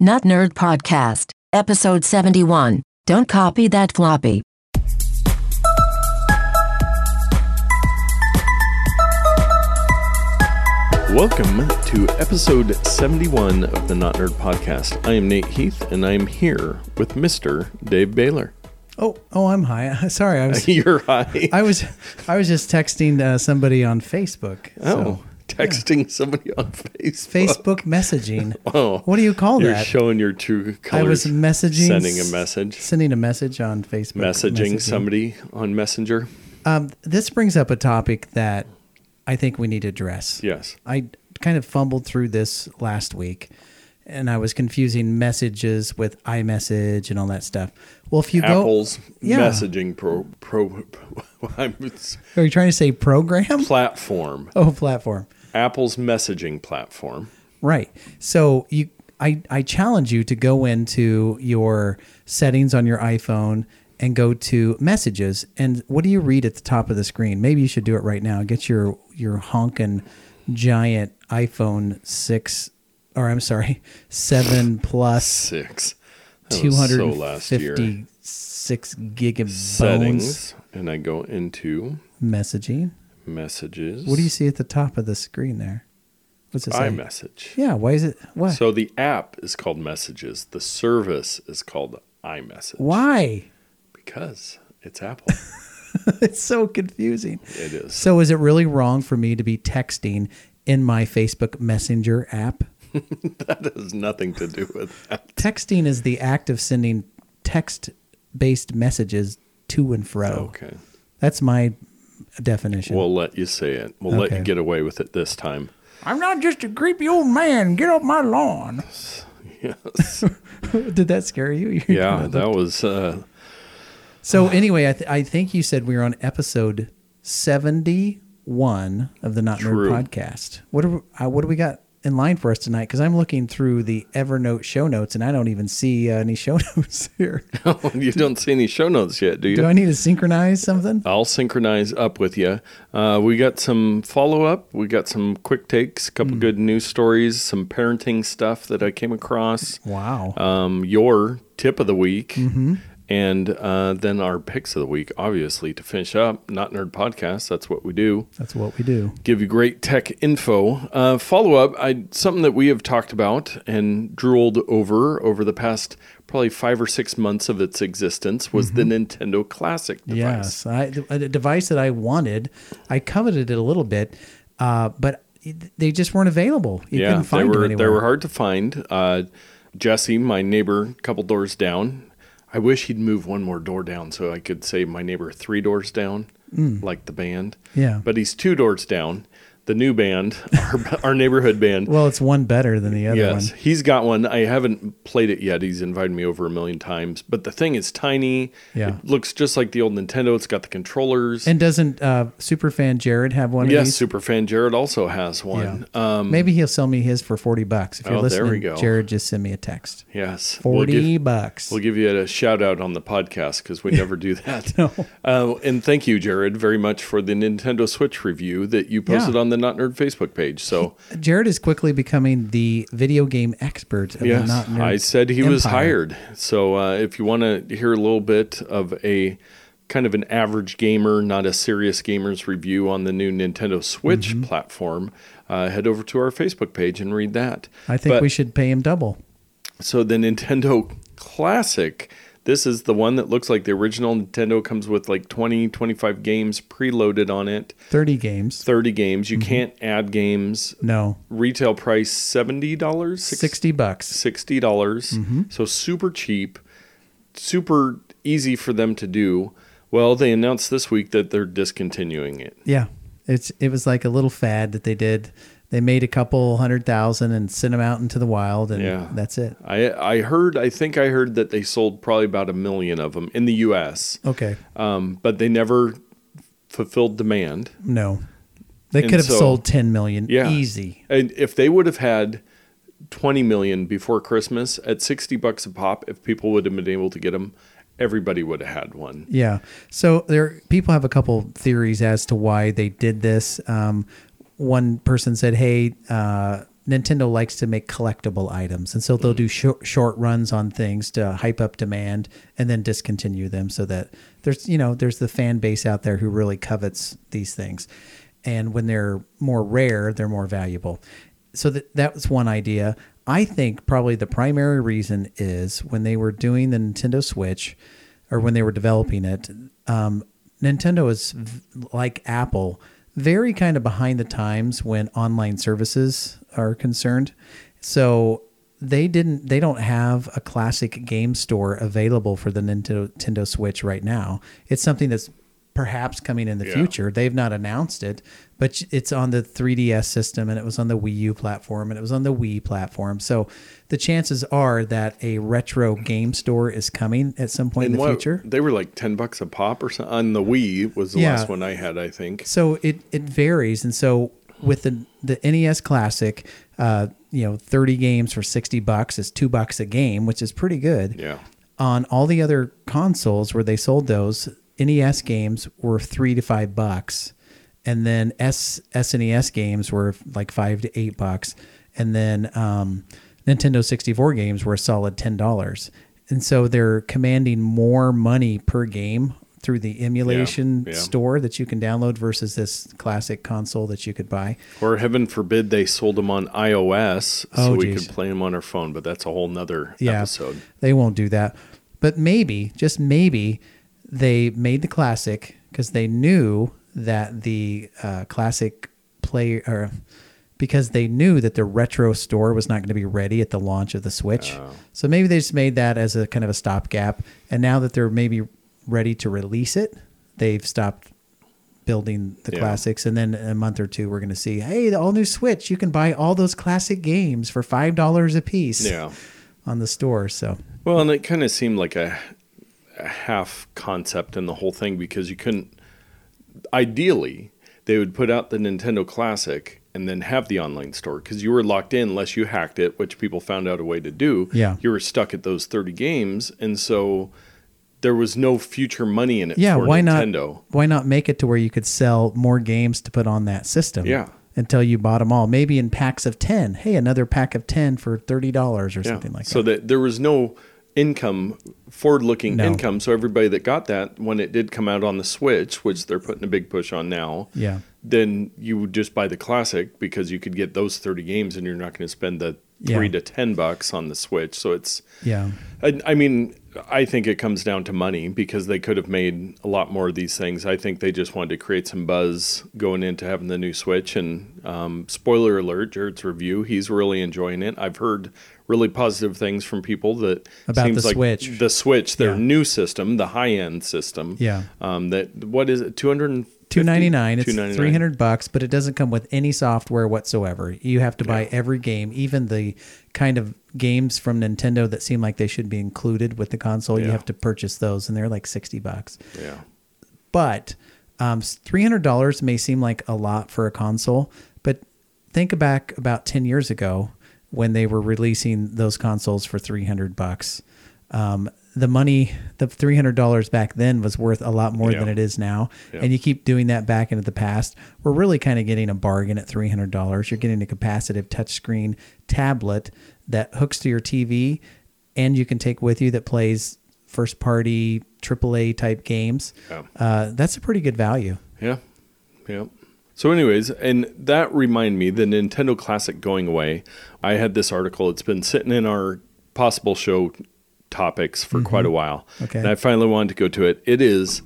Not Nerd Podcast, Episode 71. Don't copy that floppy. Welcome to episode 71 of the Not Nerd Podcast. I am Nate Heath, and I am here with Mr. Dave Baylor. Oh, oh, I'm high. Sorry, I was, You're high. I was, I was just texting uh, somebody on Facebook. oh, So, texting somebody on Facebook. Facebook messaging. Oh, What do you call You're that? showing your true colors. I was messaging, Sending a message. sending a message on Facebook. Messaging somebody on Messenger. Um, this brings up a topic that I think we need to address. Yes. I kind of fumbled through this last week, and I was confusing messages with iMessage and all that stuff. Well, if you go, Apple's Yeah. messaging pro, pro, I'm- are you trying to say program? platform. Oh, platform. Apple's messaging platform. Right. So you I I challenge you to go into your settings on your iPhone and go to messages and what do you read at the top of the screen? Maybe you should do it right now. Get your your honkin' giant iPhone 6 or I'm sorry, 7 plus Six. That was so last year. 256 gig of bones Settings. And I go into messaging. Messages. What do you see at the top of the screen there? What's it say? iMessage. Yeah, why is it what? So the app is called Messages. The service is called iMessage. why? Because it's Apple. it's so confusing. it is. So is it really wrong for me to be texting in my Facebook Messenger app? That has nothing to do with that. Texting is the act of sending text-based messages to and fro. Okay. That's my definition. We'll let you say it. We'll let you get away with it this time. I'm not just a creepy old man. Get off my lawn. Yes. Did that scare you? You yeah, kinda that was uh So anyway, I, th- I think you said we were on episode seventy-one of the Not True. Nerd podcast. What do we, uh, what do we got in line for us tonight? Because I'm looking through the Evernote show notes and I don't even see uh, any show notes here. you don't see any show notes yet, do you? Do I need to synchronize something? I'll synchronize up with you. Uh, we got some follow up. We got some quick takes, a couple Hmm. good news stories, some parenting stuff that I came across. Wow. um, your tip of the week, Mm-hmm. And uh, then our picks of the week, obviously, to finish up. Not Nerd Podcast, that's what we do. That's what we do. Give you great tech info. Uh, follow up, I, something that we have talked about and drooled over over the past probably five or six months of its existence was the Nintendo Classic device. Mm-hmm. Yes, I, a device that I wanted. I coveted it a little bit, uh, but they just weren't available. You yeah, couldn't find they them were anywhere. they were hard to find. Uh, Jesse, my neighbor, a couple doors down. I wish he'd move one more door down so I could say my neighbor three doors down, like the band. Mm. Yeah. but he's two doors down. The new band, our, our neighborhood band. Well, it's one better than the other Yes, one. he's got one. I haven't played it yet. He's invited me over a million times, but the thing is tiny. Yeah. it looks just like the old Nintendo. It's got the controllers. And doesn't uh, superfan Jared have one yes, superfan Jared also has one. Um, Maybe he'll sell me his for forty bucks. If you're Oh, there listening, we go. Jared, just send me a text. yes, Forty We'll give, bucks. we'll give you a shout out on the podcast because we never do that. uh, and thank you, Jared, very much for the Nintendo Switch review that you posted Yeah. on the Not Nerd Facebook page. So Jared is quickly becoming the video game expert of the Not Nerd I said he was hired. So uh, if you want to hear a little bit of a kind of an average gamer, not a serious gamer's review on the new Nintendo Switch Mm-hmm. platform, uh, head over to our Facebook page and read that. I think But- we should pay him double. So the Nintendo Classic, this is the one that looks like the original Nintendo comes with like 20, 25 games preloaded on it, Thirty games. 30 games. Mm-hmm. You can't add games. No, Retail price $70? sixty bucks. sixty dollars. Mm-hmm. So super cheap, super easy for them to do. Well, they announced this week that they're discontinuing it. Yeah, it's it was like a little fad that they did. They made a couple hundred thousand and sent them out into the wild, and Yeah. that's it. I I heard I think I heard that they sold probably about a million of them in the U.S. Okay, Um, but they never fulfilled demand. no, they And could have so- sold ten million Yeah, easy. And if they would have had twenty million before Christmas at sixty bucks a pop, if people would have been able to get them, everybody would have had one. Yeah. So there, people have a couple theories as to why they did this. Um, one person said, "Hey, uh, Nintendo likes to make collectible items, and so they'll do short, short runs on things to hype up demand and then discontinue them, so that there's you know there's the fan base out there who really covets these things, and when they're more rare, they're more valuable. So that that was one idea. I think probably the primary reason is when they were doing the Nintendo Switch, or when they were developing it, um, Nintendo is v- like Apple, very kind of behind the times when online services are concerned. So they didn't they don't have a classic game store available for the Nintendo, Switch right now. It's something that's perhaps coming in the Yeah. future. They've not announced it, but it's on the 3DS system and it was on the Wii U platform and it was on the Wii platform. So the chances are that a retro game store is coming at some point in the what- future. They were like ten bucks a pop or something. On the Wii was the Yeah. last one I had, I think. So it it varies, and so with the the NES Classic, uh, you know, thirty games for sixty bucks is two bucks a game, which is pretty good. Yeah. On all the other consoles where they sold those, NES games were three to five bucks, and then S SNES games were like five to eight bucks, and then um, Nintendo sixty four games were a solid ten dollars. And so they're commanding more money per game through the emulation yeah. store that you can download versus this classic console that you could buy. Or heaven forbid they sold them on iOS so Oh, we could play them on our phone, but that's a whole nother Yeah, episode. they won't do that. But maybe, just maybe, they made the classic because they knew that the uh, classic play or because they knew that the retro store was not going to be ready at the launch of the Switch. Oh. So maybe they just made that as a kind of a stopgap. And now that they're maybe ready to release it, they've stopped building the Yeah. classics. And then in a month or two, we're going to see, hey, the all new Switch, you can buy all those classic games for five dollars a piece Yeah. on the store. So Well, and it kind of seemed like a half concept in the whole thing because you couldn't. Ideally, they would put out the Nintendo Classic and then have the online store because you were locked in unless you hacked it, which people found out a way to do. Yeah. you were stuck at those thirty games, and so there was no future money in it. yeah, why Nintendo. not? Why not make it to where you could sell more games to put on that system? Yeah. Until you bought them all, maybe in packs of ten. Hey, another pack of ten for thirty dollars or something like so that. So that there was no income forward-looking No. income so everybody that got that when it did come out on the switch which they're putting a big push on now Yeah. then you would just buy the classic because you could get those 30 games and you're not going to spend the 3 Yeah. to 10 bucks on the switch so it's Yeah. I, I mean i think it comes down to money because they could have made a lot more of these things i think they just wanted to create some buzz going into having the new switch and um, spoiler alert jared's review he's really enjoying it i've heard really positive things from people that About seems the like Switch. the switch their Yeah. new system the high-end system Yeah. um, that what is it 200 Two ninety nine. It's three hundred bucks, but it doesn't come with any software whatsoever. You have to buy every game, even the kind of games from Nintendo that seem like they should be included with the console. You have to purchase those, and they're like sixty bucks. yeah but um, three hundred dollars may seem like a lot for a console, but think back about ten years ago when they were releasing those consoles for three hundred bucks. Um, the money, the three hundred dollars back then was worth a lot more Yeah. than it is now, Yeah. and you keep doing that back into the past. We're really kind of getting a bargain at three hundred dollars. You're getting a capacitive touchscreen tablet that hooks to your TV, and you can take with you that plays first party AAA type games. Yeah. Uh, that's a pretty good value. Yeah. Yeah. So, anyways, and that remind me the Nintendo Classic going away. I had this article. It's been sitting in our possible show topics for quite a while. Mm-hmm. Okay. And I finally wanted to go to it. It is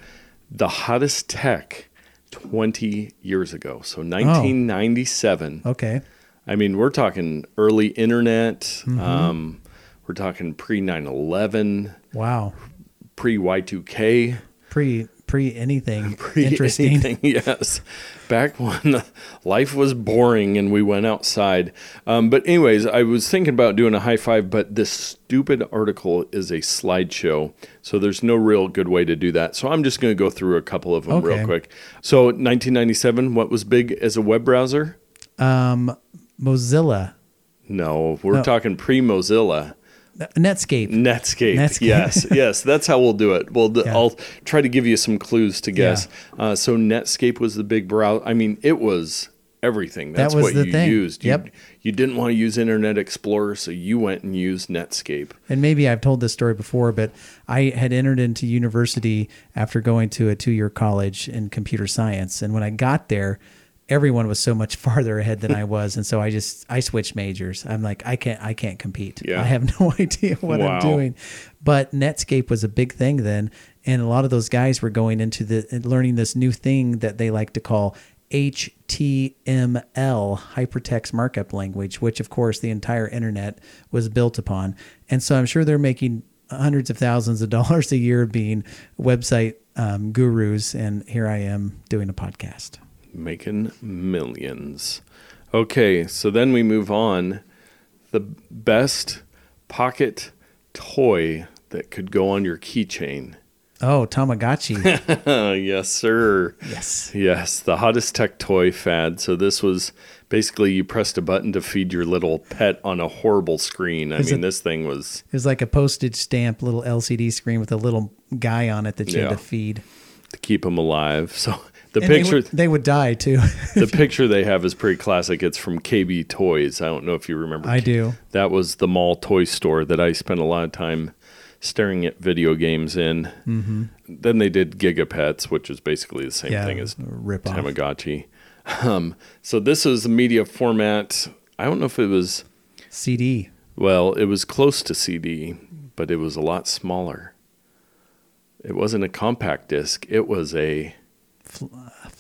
the hottest tech 20 years ago. So 1997. Okay. I mean, we're talking early internet. Mm-hmm. Um, we're talking pre 9 11, Wow. pre Y2K. Pre pre anything Pre interesting. anything, yes. Back when life was boring and we went outside. Um, but, anyways, I was thinking about doing a high five, but this stupid article is a slideshow. So there's no real good way to do that. So I'm just going to go through a couple of them Okay. real quick. So, 1997, what was big as a web browser? Um, Mozilla, No, we're No. talking pre Mozilla. Netscape. Netscape. Netscape. Yes, yes, that's how we'll do it. Well, the, Yeah. I'll try to give you some clues to guess. Uh, so Netscape was the big browser. I mean, it was everything. That That's was what you thing. used. You, Yep. you didn't want to use Internet Explorer, so you went and used Netscape. and maybe I've told this story before, but I had entered into university after going to a two year college in computer science. And when I got there, everyone was so much farther ahead than I was. And so I just, I switched majors. I'm like, I can't, I can't compete. Yeah. I have no idea what Wow. I'm doing. But Netscape was a big thing then. And a lot of those guys were going into the, learning this new thing that they like to call HTML, hypertext markup language, which of course the entire internet was built upon. And so I'm sure they're making hundreds of thousands of dollars a year being website um, gurus. And here I am doing a podcast. Making millions. Okay, so then we move on. The best pocket toy that could go on your keychain. Oh, Tamagotchi. yes, sir. yes. Yes, the hottest tech toy fad. So this was basically you pressed a button to feed your little pet on a horrible screen. I mean, this thing was It was like a postage stamp little LCD screen with a little guy on it that you Yeah. had to feed. to keep him alive. So the And they picture would, they would die too. the picture they have is pretty classic. It's from KB Toys. I don't know if you remember. I do. That was the mall toy store that I spent a lot of time staring at video games in. Mm-hmm. Then they did Gigapets, which is basically the same Yeah, thing as rip. Tamagotchi. Um, so this is the media format. I don't know if it was CD. well, it was close to CD, but it was a lot smaller. It wasn't a compact disc. It was A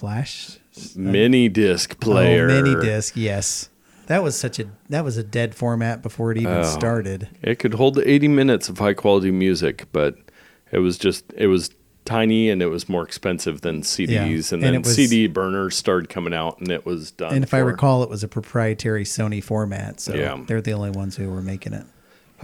flash mini disc oh, player. Oh, mini disc. Yes, that was such a that was a dead format before it even Oh. started. It could hold 80 minutes of high quality music, but it was just it was tiny and it was more expensive than CDs. Yeah, And and then was- CD burners started coming out, and it was done. And if I recall, it was a proprietary Sony format, so Yeah. they're the only ones who were making it.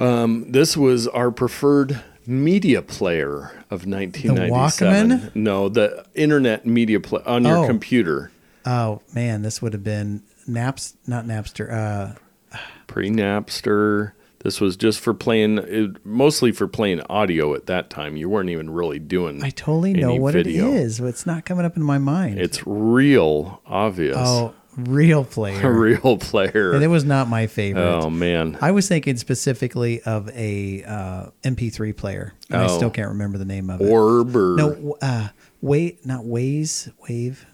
Um, this was our preferred media player of 1997. Walkman? No, the internet media player on your Oh. computer. Oh man, this would have been Naps, not Napster. Uh, Pre Napster. This was just for playing, it, mostly for playing audio at that time. You weren't even really doing. I totally know what video. it is, but it's not coming up in my mind. It's real obvious. oh, real a player. real player. and it was not my favorite. Oh man. I was thinking specifically of a uh, MP3 player. And I Oh. still can't remember the name of it. Orb or no, uh, wait, not Waze, Wave.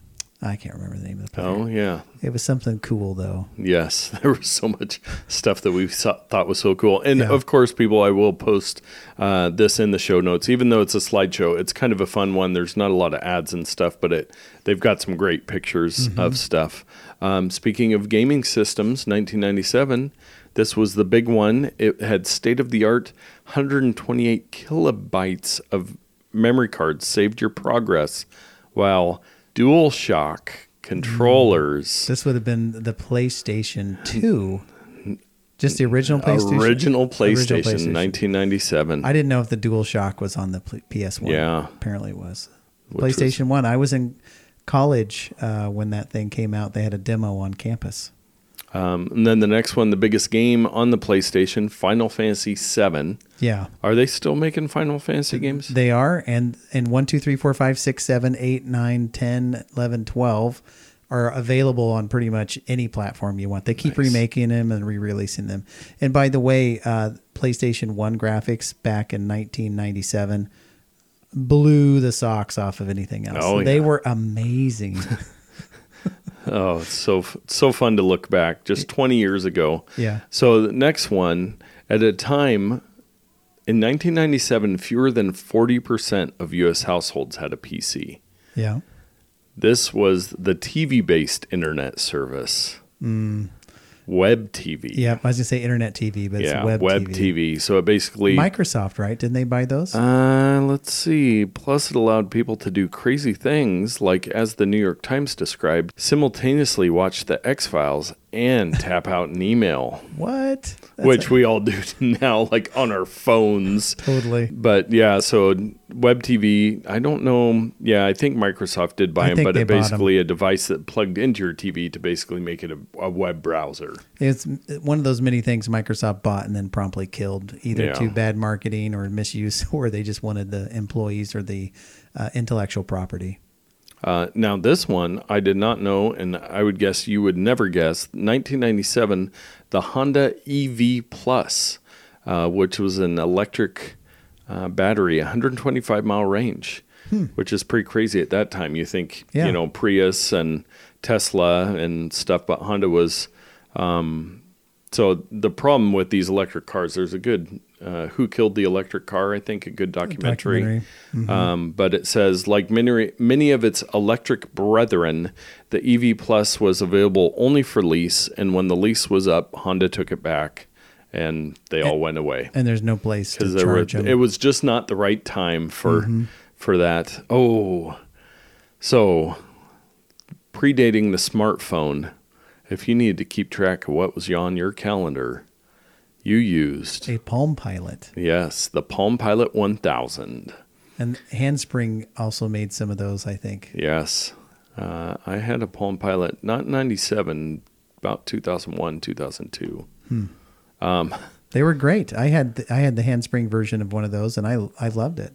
I can't remember the name of the player. Oh yeah. It was something cool though. Yes, there was so much stuff that we saw, thought was so cool, and Yeah. of course, people, I will post uh, this in the show notes. Even though it's a slideshow, it's kind of a fun one. There's not a lot of ads and stuff, but it they've got some great pictures Mm-hmm. of stuff. Um, speaking of gaming systems, 1997, this was the big one. It had state of the art 128 kilobytes of memory cards saved your progress, while DualShock controllers. This would have been the PlayStation 2. Just the original PlayStation. Original PlayStation, PlayStation. 1997. I didn't know if the DualShock was on the PS1. Yeah. Apparently it was. Which PlayStation 1. I was in college uh, when that thing came out. They had a demo on campus. Um, and then the next one, the biggest game on the PlayStation, Final Fantasy VII. Yeah. Are they still making Final Fantasy games? They are. And, and 1, 2, 3, 4, 5, 6, 7, 8, 9, 10, 11, 12 are available on pretty much any platform you want. They keep Nice. remaking them and re releasing them. And by the way, uh, PlayStation 1 graphics back in 1997 blew the socks off of anything else. Oh, they yeah. were amazing. Oh, it's so so fun to look back, just 20 years ago. yeah. So the next one, at a time in 1997, fewer than 40% of U.S. households had a PC. Yeah. This was the TV-based internet service, mm. Web TV. Yeah. I was going to say internet TV, but yeah, it's web, web TV. TV. So it basically Microsoft, right? Didn't they buy those? Uh, let's see. Plus, it allowed people to do crazy things, like, as the New York Times described, simultaneously watch the X Files and tap out an email, what? That's which a- we all do now, like on our phones. totally. But yeah, so web TV, I don't know. Yeah, I think Microsoft did buy I them, but it basically a device that plugged into your TV to basically make it a, a web browser. It's one of those many things Microsoft bought and then promptly killed, either Yeah. to bad marketing or misuse, or they just wanted the employees or the uh, intellectual property. Uh, now, this one I did not know, and I would guess you would never guess. 1997, the Honda EV Plus, uh, which was an electric uh, battery, 125 mile range, which is pretty crazy at that time. You think, Yeah. you know, Prius and Tesla and stuff, but Honda was. Um, so the problem with these electric cars, there's a good uh, "Who Killed the Electric Car?" I think a good documentary. Documentary. Um, but it says like many many of its electric brethren, the EV Plus was available only for lease, and when the lease was up, Honda took it back, and they all went away And there's no place to there were, them. it was just not the right time for for that. Oh, so predating the smartphone, if you needed to keep track of what was on your calendar, you used a Palm Pilot. yes the Palm Pilot 1000. And Handspring also made some of those, I think. Yes, uh, I had a Palm Pilot, not '97, about 2001, 2002. Hmm. Um, they were great. I had the, I had the handspring version of one of those, and I I loved it.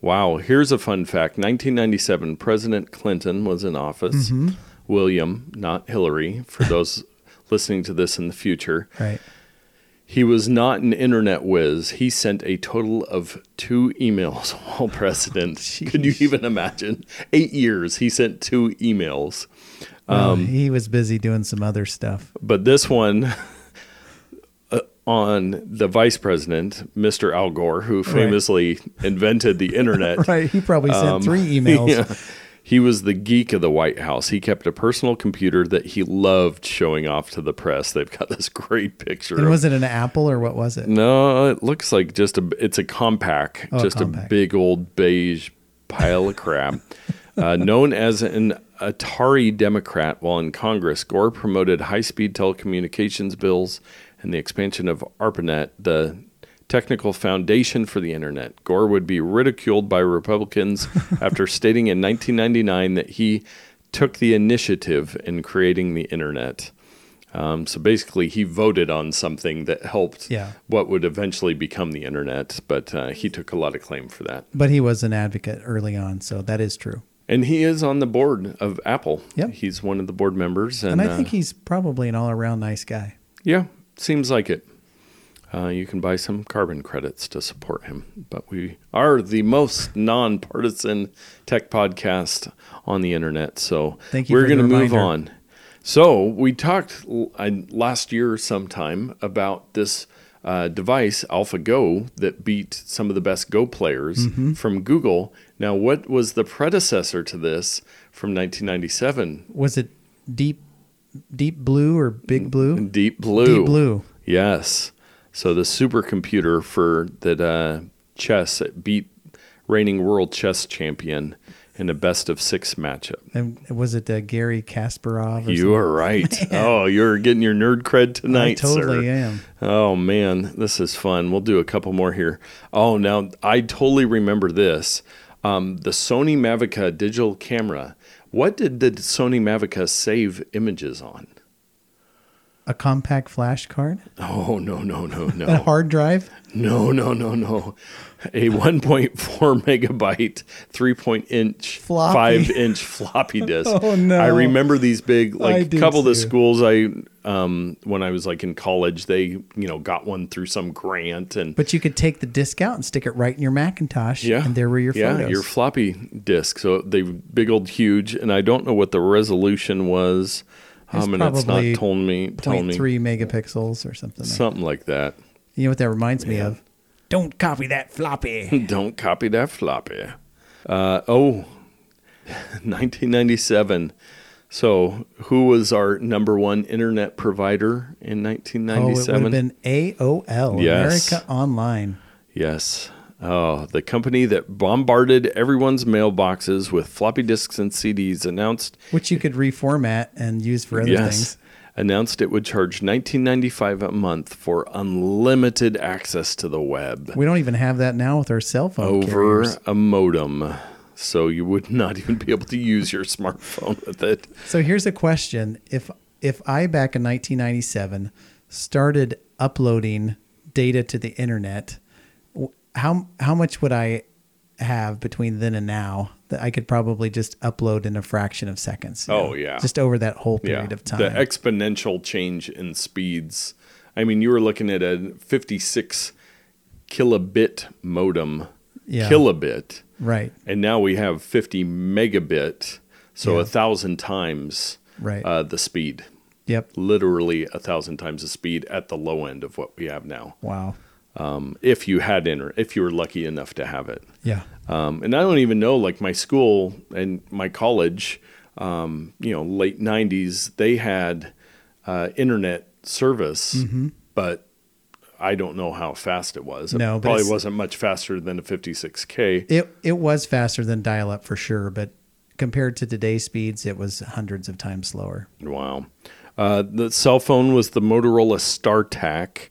Wow, here's a fun fact. 1997, President Clinton was in office. Mm-hmm. William, not Hillary, for those listening to this in the future. Right. He was not an internet whiz. He sent a total of two emails while president. Could you even imagine? Eight years, he sent two emails. Well, Um, he was busy doing some other stuff. But this one uh, on the vice president, Mr. Al Gore, who famously invented the internet. Right. He probably sent Um, three emails. Yeah. He was the geek of the White House. He kept a personal computer that he loved showing off to the press. They've got this great picture. And of- was it an Apple or what was it? no, it looks like just a. It's a Compaq, Oh, just a Compaq. big old beige pile of crap. Uh, known as an Atari Democrat while in Congress, Gore promoted high-speed telecommunications bills and the expansion of ARPANET, the technical foundation for the internet. Gore would be ridiculed by Republicans after stating in 1999 that he took the initiative in creating the internet. Um, so basically, he voted on something that helped Yeah. what would eventually become the internet, but uh, he took a lot of claim for that. But he was an advocate early on, so that is true. And he is on the board of Apple. Yep. He's one of the board members. And, And I think uh, he's probably an all around nice guy. yeah, seems like it. Uh, you can buy some carbon credits to support him. But we are the most nonpartisan tech podcast on the internet. So Thank you we're going to move on. So we talked I- last year sometime about this uh, device, AlphaGo, that beat some of the best Go players Mm-hmm. from Google. Now, what was the predecessor to this from 1997? Was it deep deep blue or big blue? Deep Blue. Deep blue. Yes. So the supercomputer for that uh, chess beat reigning world chess champion in a best of six matchup. And was it uh, Garry Kasparov? Or You are right. Oh, you're getting your nerd cred tonight, I totally sir. am. Oh man, this is fun. We'll do a couple more here. Oh, now I totally remember this. Um, the Sony Mavica digital camera. What did the Sony Mavica save images on? A compact flash card? Oh no no no no! A hard drive? no no no no! A 1.4 megabyte, 3 point inch, Floppy. five inch floppy disk. Oh, no. I remember these big like do couple of the schools I um when I was like in college they you know got one through some grant and But you could take the disc out and stick it right in your Macintosh. Yeah. And there were your yeah, photos. your floppy disk. So they big old huge, and I don't know what the resolution was. Um, and it's not told me, told me 0.3 megapixels or something. Like something like that. You know what that reminds me of? Don't copy that floppy. Don't copy that floppy. Uh, oh, 1997. So, who was our number one internet provider in 1997? oh, it would 1997? have been AOL, Yes. America Online. Yes. Oh, the company that bombarded everyone's mailboxes with floppy disks and CDs announced which you could reformat and use for other yes, things. announced it would charge 19.95 a month for unlimited access to the web We don't even have that now with our cell phone over carriers. a modem. So you would not even be able to use your smartphone with it. So here's a question: If if I back in 1997 started uploading data to the internet, how how much would I have between then and now that I could probably just upload in a fraction of seconds. Oh, know, yeah. Just over that whole period of time. The exponential change in speeds. I mean, you were looking at a 56 kilobit modem, Yeah. kilobit, right. and now we have 50 megabit, so Yeah. a thousand times Right. uh, the speed. Yep. Literally a thousand times the speed at the low end of what we have now. Wow. Um, if you had inter- if you were lucky enough to have it. Yeah. Um, and I don't even know, like my school and my college, um, you know, late 90s, they had uh, internet service, Mm-hmm. but I don't know how fast it was. It No, probably wasn't much faster than a 56K. It it was faster than dial up for sure, but compared to today's speeds, it was hundreds of times slower. Wow. Uh, the cell phone was the Motorola StarTAC.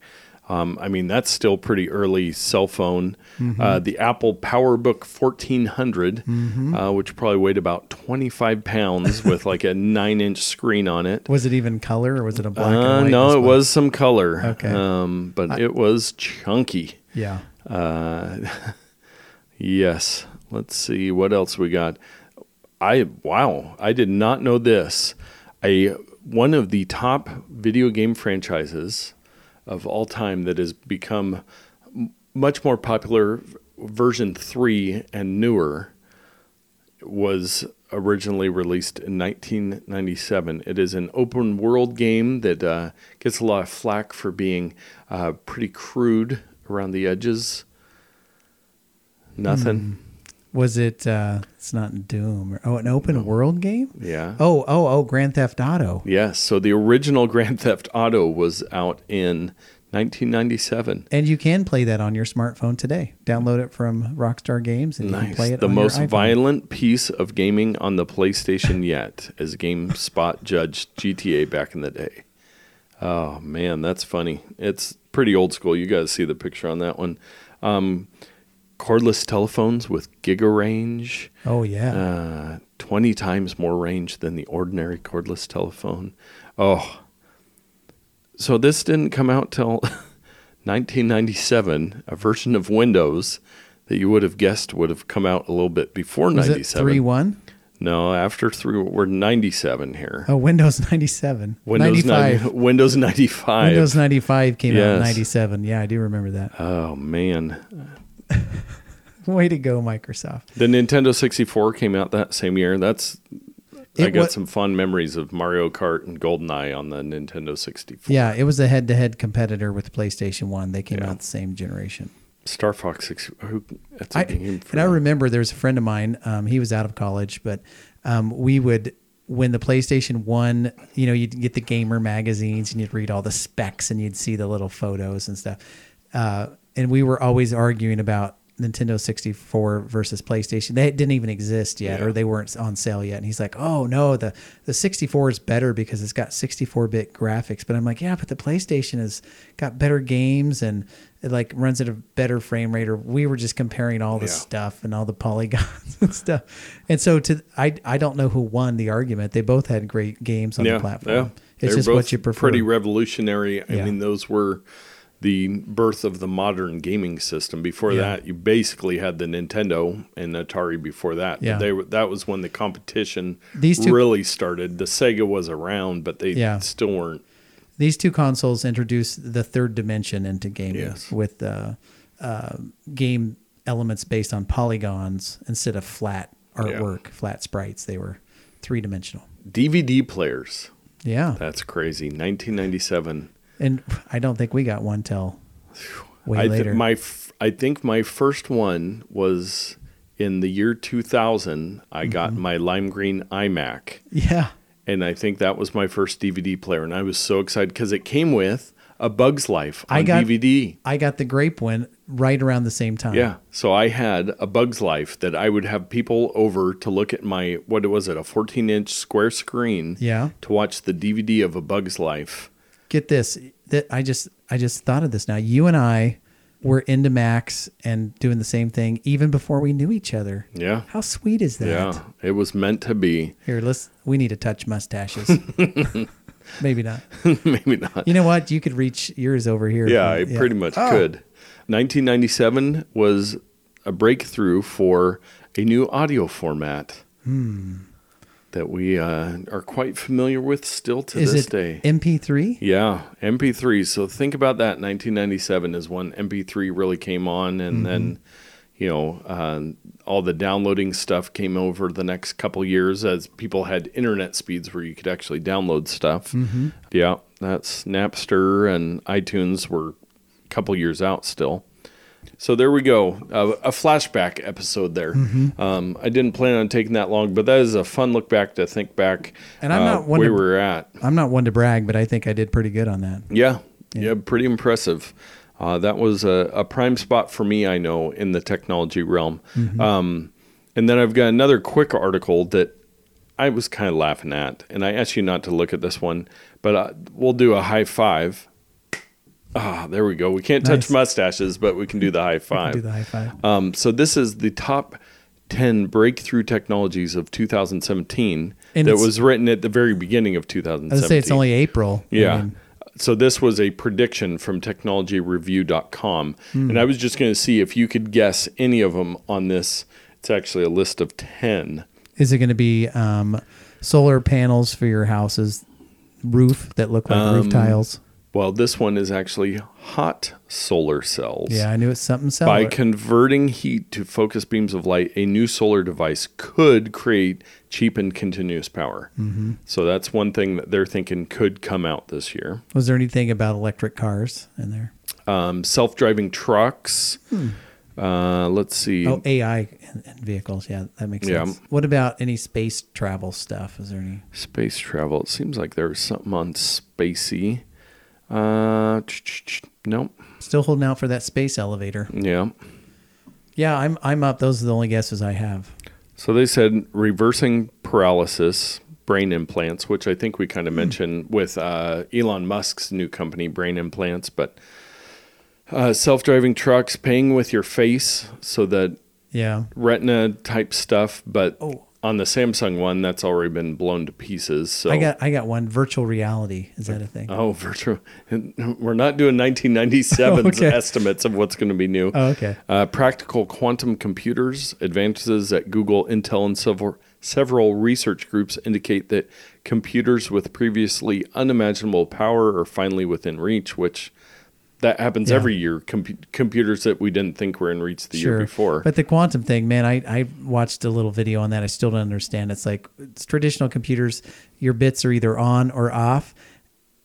Um, I mean, that's still pretty early cell phone. Mm-hmm. Uh, the Apple PowerBook 1400, uh, which probably weighed about 25 pounds with like a nine inch screen on it. Was it even color or was it a black and Uh, white? no, it was some color. Okay. Um, but it was chunky. Yeah. Uh, yes. Let's see what else we got. I wow, I did not know this. A one of the top video game franchises of all time that has become much more popular version 3 and newer was originally released in 1997. It is an open world game that uh, gets a lot of flack for being uh, pretty crude around the edges. Nothing. Was it? uh It's not Doom. Or, oh, an open world game. Yeah. Oh, oh, oh! Grand Theft Auto. Yes. So the original Grand Theft Auto was out in 1997. And you can play that on your smartphone today. Download it from Rockstar Games and you can play it. The most violent piece of gaming on the PlayStation yet, as GameSpot judged GTA back in the day. Oh man, that's funny. It's pretty old school. You guys see the picture on that one. Um, cordless telephones with giga range, Oh yeah. uh, 20 times more range than the ordinary cordless telephone. Oh, so this didn't come out till 1997. A version of Windows that you would have guessed would have come out a little bit before Was 97. three one? No, after three, we're 97 here. Oh, Windows ninety seven. Windows 95. 90, Windows 95. Windows ninety five came out in ninety seven. Yeah, I do remember that. oh man, Way to go, Microsoft. the Nintendo 64 came out that same year. That's I got wa- some fond memories of Mario Kart and GoldenEye on the Nintendo 64. Yeah, it was a head to head competitor with PlayStation One. They came Yeah. out the same generation. Star Fox 6. Who, that's a I, game for and I remember there was a friend of mine. Um, he was out of college, but um, we would when the PlayStation One, you know, you'd get the gamer magazines and you'd read all the specs and you'd see the little photos and stuff. Uh, and we were always arguing about Nintendo 64 versus PlayStation. They didn't even exist yet, Yeah. or they weren't on sale yet. And he's like, "Oh no, the the 64 is better because it's got 64-bit graphics." But I'm like, "Yeah, but the PlayStation has got better games and it like runs at a better frame rate." Or we were just comparing all the Yeah. stuff and all the polygons and stuff. And so to I I don't know who won the argument. They both had great games on yeah, the platform. Yeah. It's They're just both what you prefer. Pretty revolutionary. I mean, those were the birth of the modern gaming system. Before Yeah. that, you basically had the Nintendo and Atari before that. Yeah. They were, that was when the competition These two- really started. The Sega was around, but they Yeah. still weren't. These two consoles introduced the third dimension into gaming Yes. with uh, uh, game elements based on polygons instead of flat artwork, flat sprites. They were three dimensional. DVD players. Yeah, That's crazy. 1997. And I don't think we got one till way I th- later. my f- I think my first one was in the year 2000. I got Mm-hmm. my lime green iMac. yeah, and I think that was my first DVD player, and I was so excited because it came with A Bug's Life on I got- DVD. I got the grape one right around the same time. Yeah, so I had A Bug's Life that I would have people over to look at my what was it, a 14-inch square screen, Yeah. to watch the DVD of A Bug's Life. Get this. That I just I just thought of this now. You and I were into Macs and doing the same thing even before we knew each other. Yeah, How sweet is that? yeah, it was meant to be. Here, let's. We need to touch mustaches. Maybe not. Maybe not. You know what? You could reach yours over here. Yeah, I pretty much Oh, could. 1997 was a breakthrough for a new audio format hmm. That we uh, are quite familiar with still to Is this it day. MP3? Yeah, MP3. So think about that. 1997 is when MP3 really came on, and then you know uh, all the downloading stuff came over the next couple years as people had internet speeds where you could actually download stuff. Yeah, that's Napster and iTunes were a couple years out still. So there we go, uh, a flashback episode there. Um, I didn't plan on taking that long, but that is a fun look back to think back And I'm uh, not one where to- we were at. I'm not one to brag, but I think I did pretty good on that. Yeah, yeah, pretty impressive. Uh, that was a, a prime spot for me, I know, in the technology realm. Um, and then I've got another quick article that I was kind of laughing at, and I asked you not to look at this one, but uh, we'll do a high five. Ah, there we go. We can't touch mustaches, but we can do the high five. Do the high five. Um, so this is the top 10 breakthrough technologies of 2017 And that was written at the very beginning of I 2017. would say it's only April. I Yeah. mean, so this was a prediction from technologyreview.com. And I was just going to see if you could guess any of them on this. It's actually a list of 10. is it going to be um, solar panels for your house's roof that look like Um, roof tiles? Well, this one is actually hot solar cells. Yeah, I knew it's something By converting heat to focus beams of light, a new solar device could create cheap and continuous power. Mm-hmm. So that's one thing that they're thinking could come out this year. Was there anything about electric cars in there? Um, Self driving trucks. Uh, let's see. Oh, AI in vehicles. Yeah, that makes Yeah. sense. What about any space travel stuff? Is there any? Space travel. It seems like there was something on spacey. Uh, nope. Still holding out for that space elevator. Yeah. Yeah, I'm I'm up. Those are the only guesses I have. So they said reversing paralysis, brain implants, which I think we kind of mentioned with uh, Elon Musk's new company, Brain Implants, but uh, self driving trucks, paying with your face, so that Yeah. retina type stuff. But Oh. On the Samsung one, that's already been blown to pieces. So I got I got one. Virtual reality. Is that a thing? Oh, virtual. We're not doing 1997's Okay. estimates of what's going to be new. Oh, okay. Uh, practical quantum computers, advances at Google, Intel, and several, several research groups indicate that computers with previously unimaginable power are finally within reach, which that happens Yeah. every year. Com- computers that we didn't think were in reach the year before. But the quantum thing, man, I, I watched a little video on that. I still don't understand. It's like it's traditional computers, your bits are either on or off.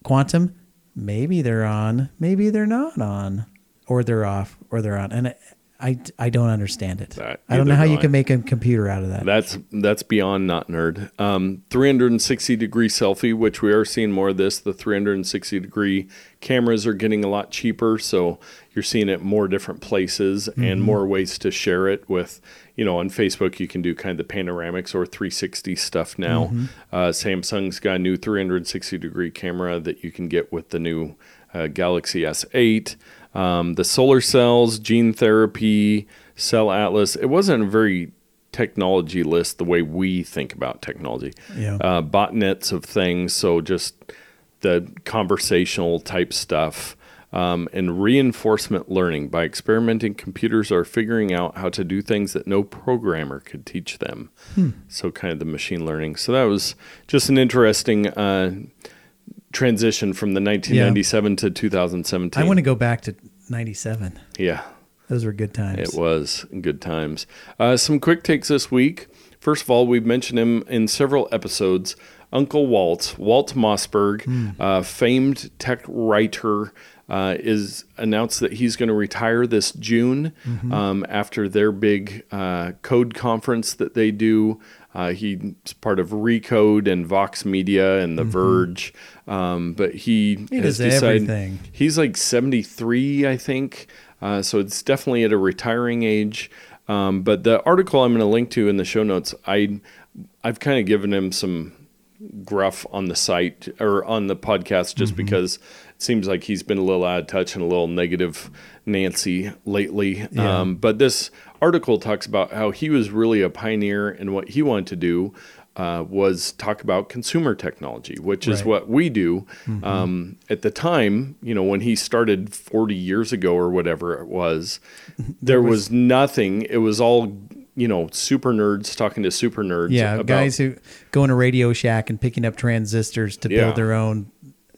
Quantum, maybe they're on, maybe they're not on, or they're off, or they're on. And I, I, don't understand it. That- I don't know how do you I. can make a computer out of that. That's that's beyond not nerd. Um, 360 degree selfie, which we are seeing more of this. The 360 degree cameras are getting a lot cheaper, so you're seeing it more different places and more ways to share it. With you know, on Facebook, you can do kind of the panoramics or 360 stuff now. Uh, Samsung's got a new 360 degree camera that you can get with the new uh, Galaxy S8. Um, the solar cells, gene therapy, Cell Atlas. It wasn't a very technology list the way we think about technology. Yeah. Uh, botnets of things, so just the conversational type stuff. Um, and reinforcement learning. By experimenting, computers are figuring out how to do things that no programmer could teach them. So, kind of the machine learning. So, that was just an interesting uh, transition from the 1997 to 2017. I want to go back to 97. Yeah. Those were good times. It was good times. Uh, some quick takes this week. First of all, we've mentioned him in several episodes. Uncle Walt, Walt Mossberg, uh, famed tech writer, uh, is announced that he's going to retire this June um, after their big uh, code conference that they do. Uh, he's part of Recode and Vox Media and The Verge, um, but he, He has decided everything. He's like 73, I think. Uh, so it's definitely at a retiring age. Um, but the article I'm going to link to in the show notes, I, I've kind of given him some gruff on the site or on the podcast just because it seems like he's been a little out of touch and a little negative Nancy lately. Yeah. Um, but this article talks about how he was really a pioneer and what he wanted to do. uh, was talk about consumer technology, which is Right. what we do. Um, at the time, you know, when he started 40 years ago or whatever it was, there was, nothing. It was all, you know, super nerds talking to super nerds. Yeah, about, guys who go in a Radio Shack and picking up transistors to Yeah. build their own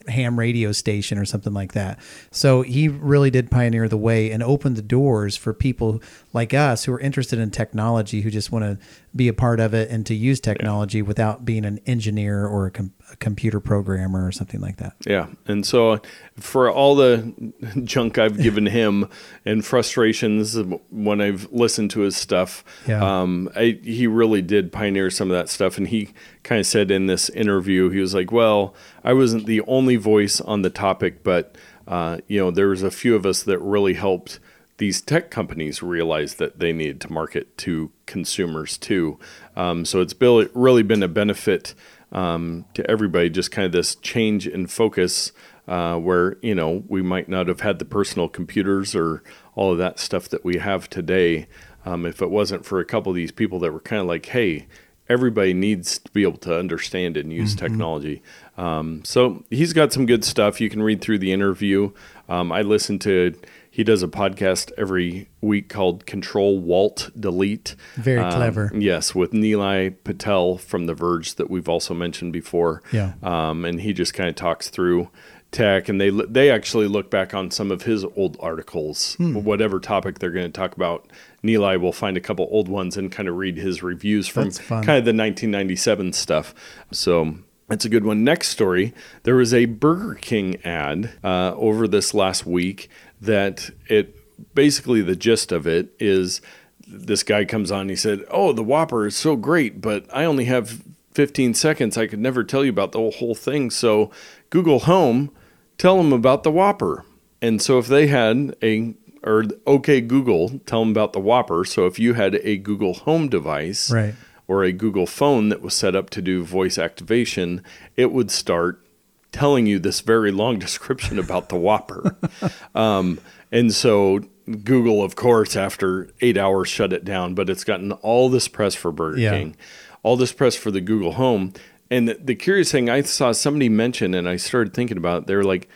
ham radio station or something like that. So he really did pioneer the way and open the doors for people like us who are interested in technology, who just want to be a part of it and to use technology without being an engineer or a, com- a computer programmer or something like that. Yeah. And so for all the junk I've given him and frustrations when I've listened to his stuff, Yeah. um, I, he really did pioneer some of that stuff. And he kind of said in this interview, he was like, well, I wasn't the only voice on the topic, but, uh, you know, there was a few of us that really helped these tech companies realize that they needed to market to consumers too. Um, so it's really been a benefit um, to everybody, just kind of this change in focus uh, where, you know, we might not have had the personal computers or all of that stuff that we have today um, if it wasn't for a couple of these people that were kind of like, hey, everybody needs to be able to understand and use technology. Um, so he's got some good stuff. You can read through the interview. Um, I listened to. He does a podcast every week called Control Walt Delete. Very Um, clever. Yes, with Nilay Patel from The Verge that we've also mentioned before. Yeah. Um, and he just kind of talks through tech, and they they actually look back on some of his old articles, Hmm. whatever topic they're going to talk about. Nilay will find a couple old ones and kind of read his reviews from kind of the 1997 stuff. So. That's a good one. Next story. There was a Burger King ad uh, over this last week that it basically the gist of it is this guy comes on. He said, "Oh, the Whopper is so great, but I only have 15 seconds. I could never tell you about the whole thing. So, Google Home, tell them about the Whopper." And so, if they had a or OK Google, tell them about the Whopper. So, if you had a Google Home device, Right. Or a Google phone that was set up to do voice activation, it would start telling you this very long description about the Whopper. um, and so Google, of course, after eight hours, shut it down. But it's gotten all this press for Burger Yeah. King, all this press for the Google Home. And the, the curious thing, I saw somebody mention, and I started thinking about. They're like,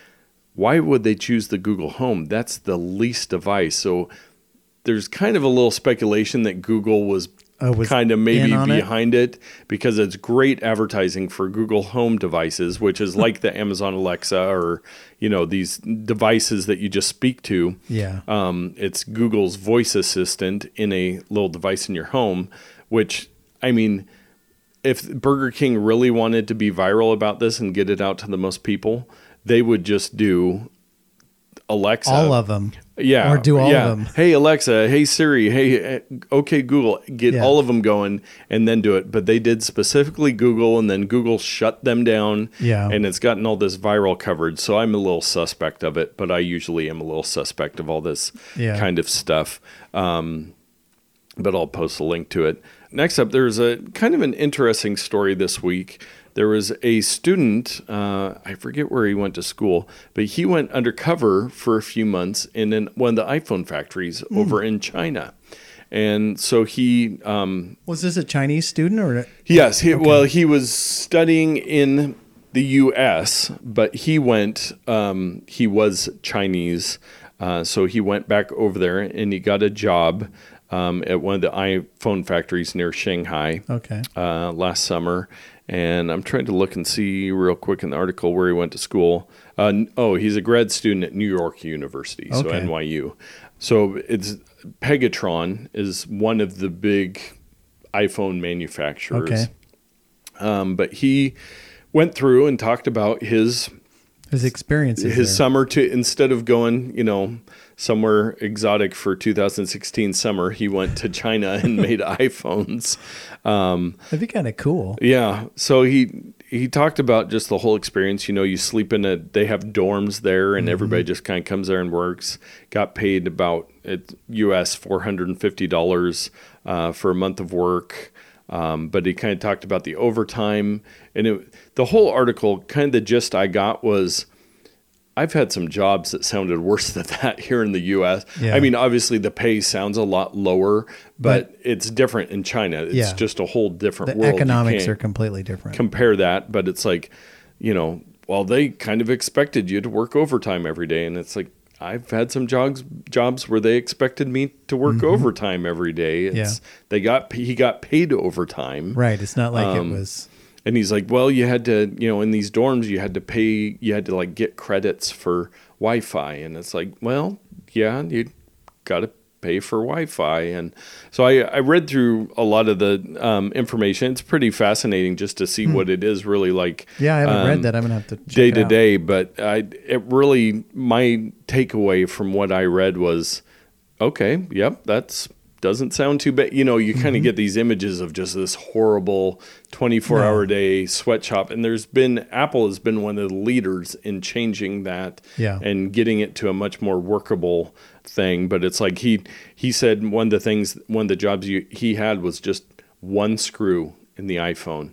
why would they choose the Google Home? That's the least device. So there's kind of a little speculation that Google was kind of maybe on it? behind it because it's great advertising for Google Home devices, which is like the Amazon Alexa or you know these devices that you just speak to. Yeah. Um, it's Google's voice assistant in a little device in your home, which I mean, if Burger King really wanted to be viral about this and get it out to the most people, they would just do Alexa. all of them. Yeah. Or do all yeah. of them. Hey, Alexa. Hey, Siri. Hey, uh, okay, Google. Get Yeah. all of them going and then do it. But they did specifically Google, and then Google shut them down. Yeah. And it's gotten all this viral coverage. So I'm a little suspect of it, but I usually am a little suspect of all this Yeah. kind of stuff. Um, but I'll post a link to it. Next up, there's a kind of an interesting story this week. There was a student, uh, I forget where he went to school, but he went undercover for a few months in an, one of the iPhone factories Hmm. over in China. And so he, um, Was this a Chinese student or? yes, he, well, he was studying in the U.S., but he went, um, he was Chinese. Uh, so he went back over there and he got a job um, at one of the iPhone factories near Shanghai Okay. uh, last summer. And I'm trying to look and see real quick in the article where he went to school. Uh, oh, he's a grad student at New York University, so Okay. NYU. So it's Pegatron is one of the big iPhone manufacturers. Okay. Um, but he went through and talked about his His experiences. his there. summer to instead of going, you know, somewhere exotic for 2016 summer, he went to China and made iPhones. Um, That'd be kind of cool. yeah. So he he talked about just the whole experience. You know, you sleep in a they have dorms there, and everybody just kind of comes there and works. Got paid about it US four hundred and fifty dollars uh, for a month of work. Um, but he kind of talked about the overtime, and it, the whole article. Kind of the gist I got was I've had some jobs that sounded worse than that here in the U.S. Yeah. I mean, obviously the pay sounds a lot lower, but, it's different in China. It's Yeah. just a whole different The world. Economics are completely different. compare that, but it's like, you know, well, they kind of expected you to work overtime every day, and it's like I've had some jobs jobs where they expected me to work overtime every day. It's, Mm-hmm. Yeah. they got he got paid overtime, right. It's not like Um, it was. And he's like, well, you had to, you know, in these dorms, you had to pay, you had to like get credits for Wi-Fi, and it's like, well, yeah, you got to pay for Wi-Fi, and so I, I read through a lot of the um, information. It's pretty fascinating just to see what it is really like. Yeah, I haven't um, read that. I'm gonna have to day to day, but I, it really, my takeaway from what I read was, okay, yep, that's doesn't sound too bad. You know, you kind of Mm-hmm. get these images of just this horrible 24 hour day sweatshop. And there's been, Apple has been one of the leaders in changing that Yeah. and getting it to a much more workable thing. But it's like he, he said one of the things, one of the jobs you, he had was just one screw in the iPhone.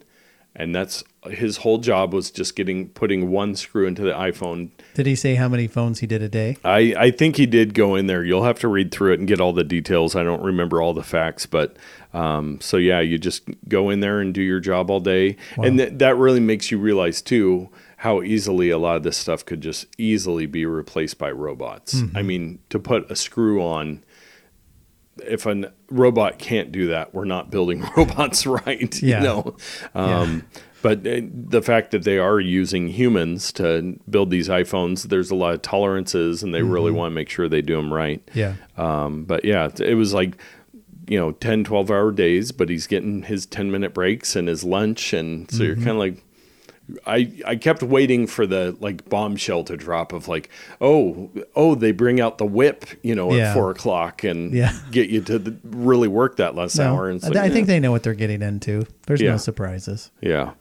And that's his whole job was just getting, putting one screw into the iPhone Did he say how many phones he did a day? I, I think he did go in there. You'll have to read through it and get all the details. I don't remember all the facts, but um, so yeah, you just go in there and do your job all day, and th- that really makes you realize too how easily a lot of this stuff could just easily be replaced by robots. Mm-hmm. I mean, to put a screw on. If a robot can't do that, we're not building robots right. Yeah. You know, um, but uh, the fact that they are using humans to build these iPhones, there's a lot of tolerances, and they really want to make sure they do them right. Yeah. Um, but yeah, it- was like, you know, 10, 12 hour days, but he's getting his 10 minute breaks and his lunch. And so you're kind of like, I, I kept waiting for the like bombshell to drop of like, oh, oh, they bring out the whip, you know, Yeah. at four o'clock and Yeah. get you to the, really work that last No, hour. And I, like, I think yeah. they know what they're getting into. There's Yeah. no surprises. Yeah.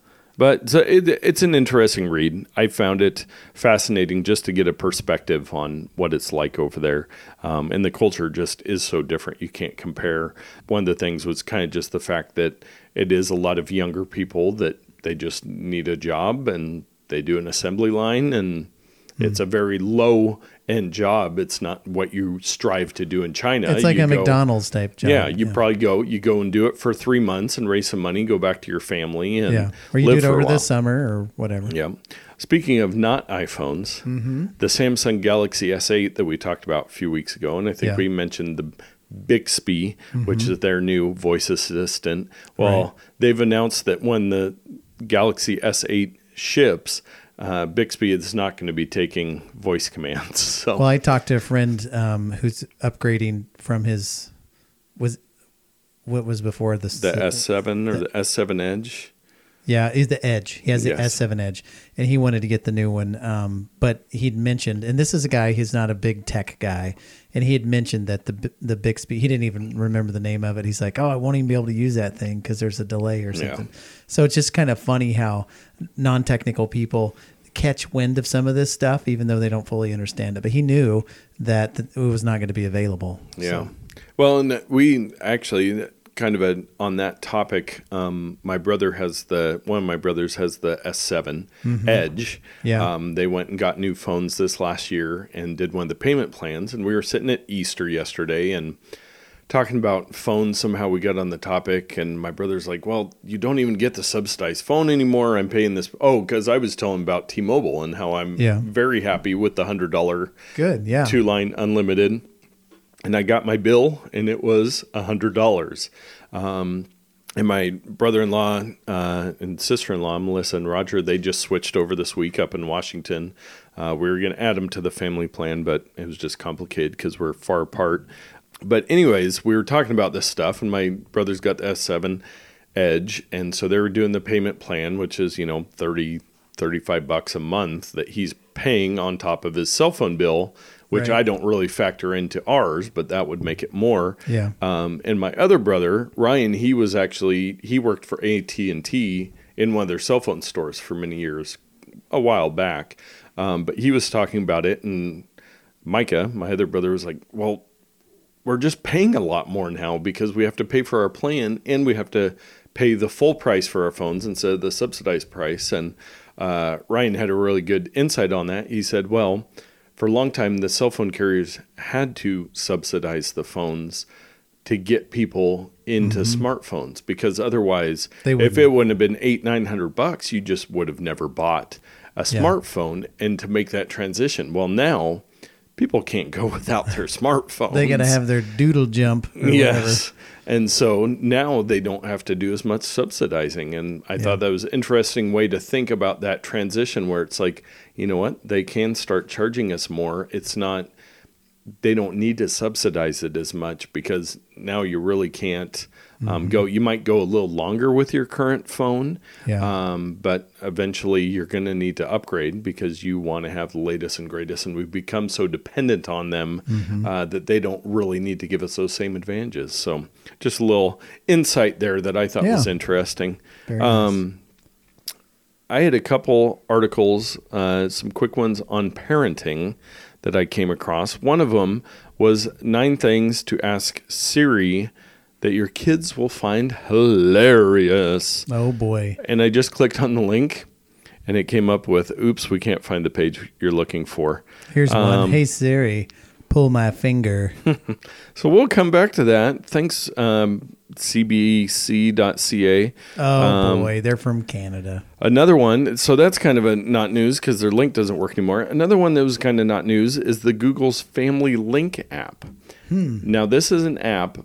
But so it, it's an interesting read. I found it fascinating just to get a perspective on what it's like over there. Um, and the culture just is so different. You can't compare. One of the things was kind of just the fact that it is a lot of younger people that they just need a job and they do an assembly line and it's a very low end job. It's not what you strive to do in China. It's like You a go- McDonald's type job. yeah, you probably go, you go and do it for three months and raise some money, go back to your family, and yeah. Or you live do it over the summer or whatever. Yeah. Speaking of not iPhones, Mm-hmm. the Samsung Galaxy S8 that we talked about a few weeks ago, and I think Yeah. Mm-hmm. we mentioned the Bixby, which is their new voice assistant. Well, Right. they've announced that when the Galaxy S8 ships, uh, Bixby is not going to be taking voice commands. So Well, I talked to a friend um, who's upgrading from his was what was before this the S7 or the S7 Edge. Yeah, he's the Edge. He has the Yes. S7 Edge, and he wanted to get the new one. Um, but he'd mentioned, and this is a guy who's not a big tech guy, and he had mentioned that the the Bixby. He didn't even remember the name of it. He's like, "Oh, I won't even be able to use that thing because there's a delay or Yeah. something." So it's just kind of funny how non-technical people catch wind of some of this stuff, even though they don't fully understand it. But he knew that it was not going to be available. Yeah. So, Well, and we actually kind of a, on that topic. Um, my brother has the one of my brothers has the S7 Edge. Mm-hmm. Yeah. Um, they went and got new phones this last year and did one of the payment plans. And we were sitting at Easter yesterday and talking about phones. Somehow we got on the topic, and my brother's like, "Well, you don't even get the subsidized phone anymore. I'm paying this." Oh, because I was telling about T-Mobile and how I'm Yeah. very happy with the hundred dollar good. Yeah. two line unlimited and i got my bill and it was a hundred dollars. Um, and my brother-in-law uh, and sister-in-law melissa and roger they just switched over this week up in washington. Uh, we were going to add them to the family plan but it was just complicated because we're far apart. But anyways we were talking about this stuff and my brother's got the s7 edge and so they were doing the payment plan which is you know 30 35 bucks a month that he's paying on top of his cell phone bill which Right. I don't really factor into ours, but that would make it more. Yeah. Um, and my other brother Ryan, he was actually he worked for AT and T in one of their cell phone stores for many years, a while back. Um, but he was talking about it, and Micah, my other brother, was like, "Well, we're just paying a lot more now because we have to pay for our plan and we have to pay the full price for our phones instead of the subsidized price." And uh, Ryan had a really good insight on that. He said, well, for a long time, the cell phone carriers had to subsidize the phones to get people into smartphones because otherwise, Mm-hmm. If it wouldn't have been eight, nine hundred bucks, you just would have never bought a Yeah. smartphone. And to make that transition, well, now people can't go without their smartphones. They got to have their doodle jump. Or Yes. And so now they don't have to do as much subsidizing. And I thought that was an interesting way to think about that transition where it's like, you know what? They can start charging us more. It's not, they don't need to subsidize it as much because now you really can't um, go. You might go a little longer with your current phone, Yeah. um, but eventually you're going to need to upgrade because you want to have the latest and greatest. And we've become so dependent on them Mm-hmm. uh, that they don't really need to give us those same advantages. So just a little insight there that I thought was interesting. Um, I had a couple articles, uh, some quick ones on parenting that I came across. One of them was nine things to ask Siri that your kids will find hilarious. Oh boy. And I just clicked on the link and it came up with, oops, we can't find the page you're looking for. Here's Um, one. Hey Siri, pull my finger. So we'll come back to that. Thanks, um, cbc.ca. Oh Um, boy, they're from Canada. Another one, so that's kind of a not news because their link doesn't work anymore. Another one that was kind of not news is the Google's Family Link app. Now, this is an app.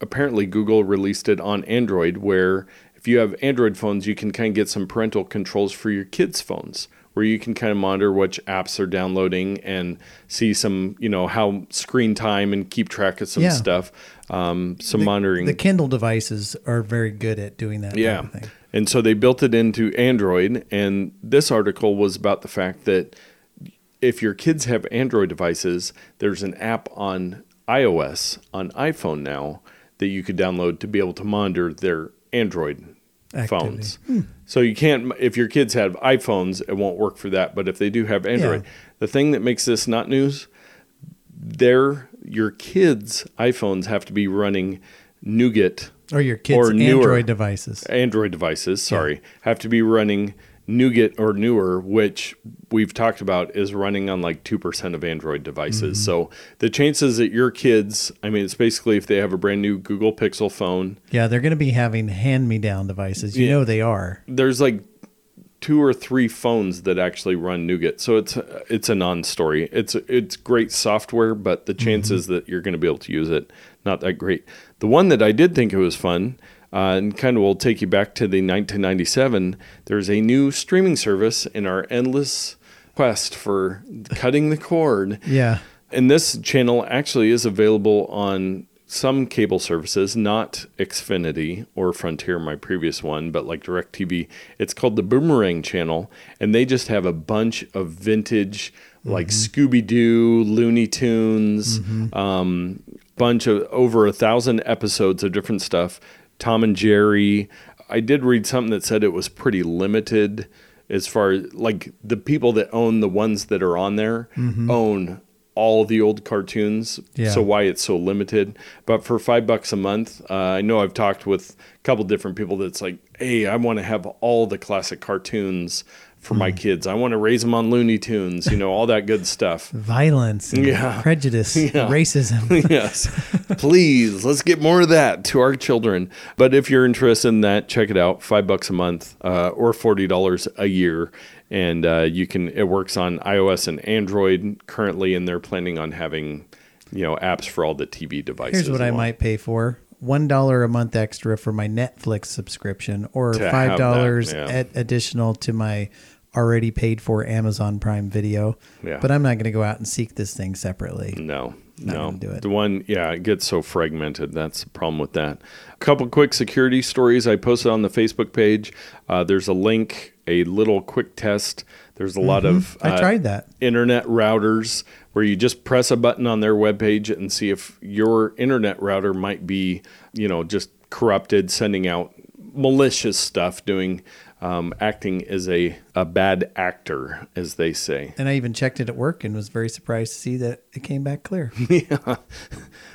Apparently, Google released it on Android, where if you have Android phones, you can kind of get some parental controls for your kids' phones, where you can kind of monitor which apps are downloading and see some, you know, how screen time and keep track of some Yeah. stuff. Um, some monitoring. The Kindle devices are very good at doing that. Yeah. And so they built it into Android. And this article was about the fact that if your kids have Android devices, there's an app on iOS, on iPhone now, that you could download to be able to monitor their Android Activity. phones. Hmm. So you can't, if your kids have iPhones, it won't work for that. But if they do have Android, Yeah. the thing that makes this not news, their your kids' iPhones have to be running Nougat Or your kids' Or newer. Android devices. Android devices, sorry, have to be running Nougat or newer, which we've talked about is running on like 2% of Android devices. Mm-hmm. So the chances that your kids, I mean, it's basically if they have a brand new Google Pixel phone, Yeah, they're going to be having hand-me-down devices. You Yeah. know they are. there's like two or three phones that actually run Nougat. So it's it's a non-story. It's it's great software, but the chances that you're going to be able to use it not that great. The one that I did think it was fun uh, and kind of will take you back to the 1997. There's a new streaming service in our endless quest for cutting the cord. Yeah. And this channel actually is available on some cable services, not Xfinity or Frontier, my previous one, but like DirecTV. It's called the Boomerang channel, and they just have a bunch of vintage, like Scooby Doo, Looney Tunes, um, bunch of over a thousand episodes of different stuff. Tom and Jerry. I did read something that said it was pretty limited as far as like the people that own the ones that are on there own all the old cartoons. Yeah. So why it's so limited. But for five bucks a month, uh, I know I've talked with a couple different people that's like, hey, I want to have all the classic cartoons for my kids. I want to raise them on Looney Tunes, you know, all that good stuff. Violence, and Yeah. prejudice, Yeah. racism. yes. Please, let's get more of that to our children. But if you're interested in that, check it out. Five bucks a month uh, or forty dollars a year, and uh, you can. It works on iOS and Android currently, and they're planning on having, you know, apps for all the TV devices. Here's what I might pay for. One dollar a month extra for my Netflix subscription, or To five dollars yeah. additional to my already paid for Amazon Prime Video. Yeah. But I'm not going to go out and seek this thing separately. No, Not no. do it. The one, yeah, it gets so fragmented. That's the problem with that. A couple quick security stories I posted on the Facebook page. Uh, there's a link, a little quick test. There's a lot of I uh, tried that. internet routers where you just press a button on their webpage and see if your internet router might be, you know, just corrupted, sending out malicious stuff, doing um, acting as a, a bad actor, as they say. And I even checked it at work and was very surprised to see that it came back clear. yeah.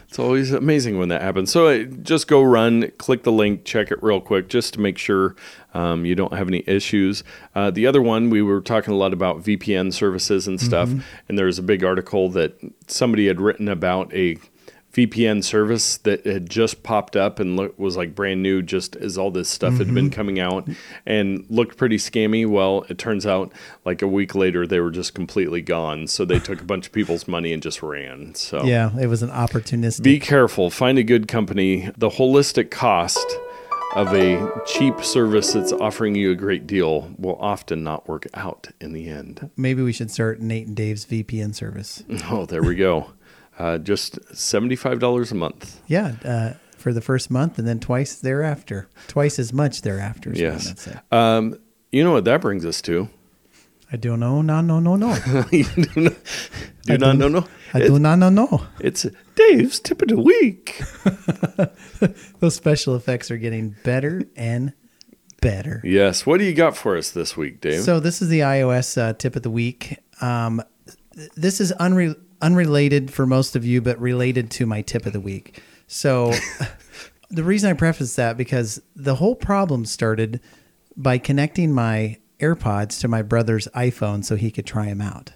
It's always amazing when that happens. So uh, just go run, click the link, check it real quick just to make sure um, you don't have any issues. Uh, the other one, we were talking a lot about VPN services and stuff, and there was a big article that somebody had written about a VPN service that had just popped up and look, was like brand new just as all this stuff had been mm-hmm. coming out and looked pretty scammy. Well, it turns out like a week later they were just completely gone. So they took a bunch of people's money and just ran. So Yeah, it was an opportunistic. be careful. Find a good company. The holistic cost of a cheap service that's offering you a great deal will often not work out in the end. Maybe we should start Nate and Dave's VPN service. Oh, there we go. Uh, just $75 a month. Yeah, uh, for the first month and then twice thereafter. Twice as much thereafter. is what I meant to Yes. Um, you know what that brings us to? I do not no, no, no, no, no. you do not, do I not know. No, I It's- do not know, no. It's Dave's tip of the week. Those special effects are getting better and better. yes. What do you got for us this week, Dave? So this is the iOS uh, tip of the week. Um, this is unre- unrelated for most of you, but related to my tip of the week. So the reason I preface that because the whole problem started by connecting my AirPods to my brother's iPhone so he could try them out.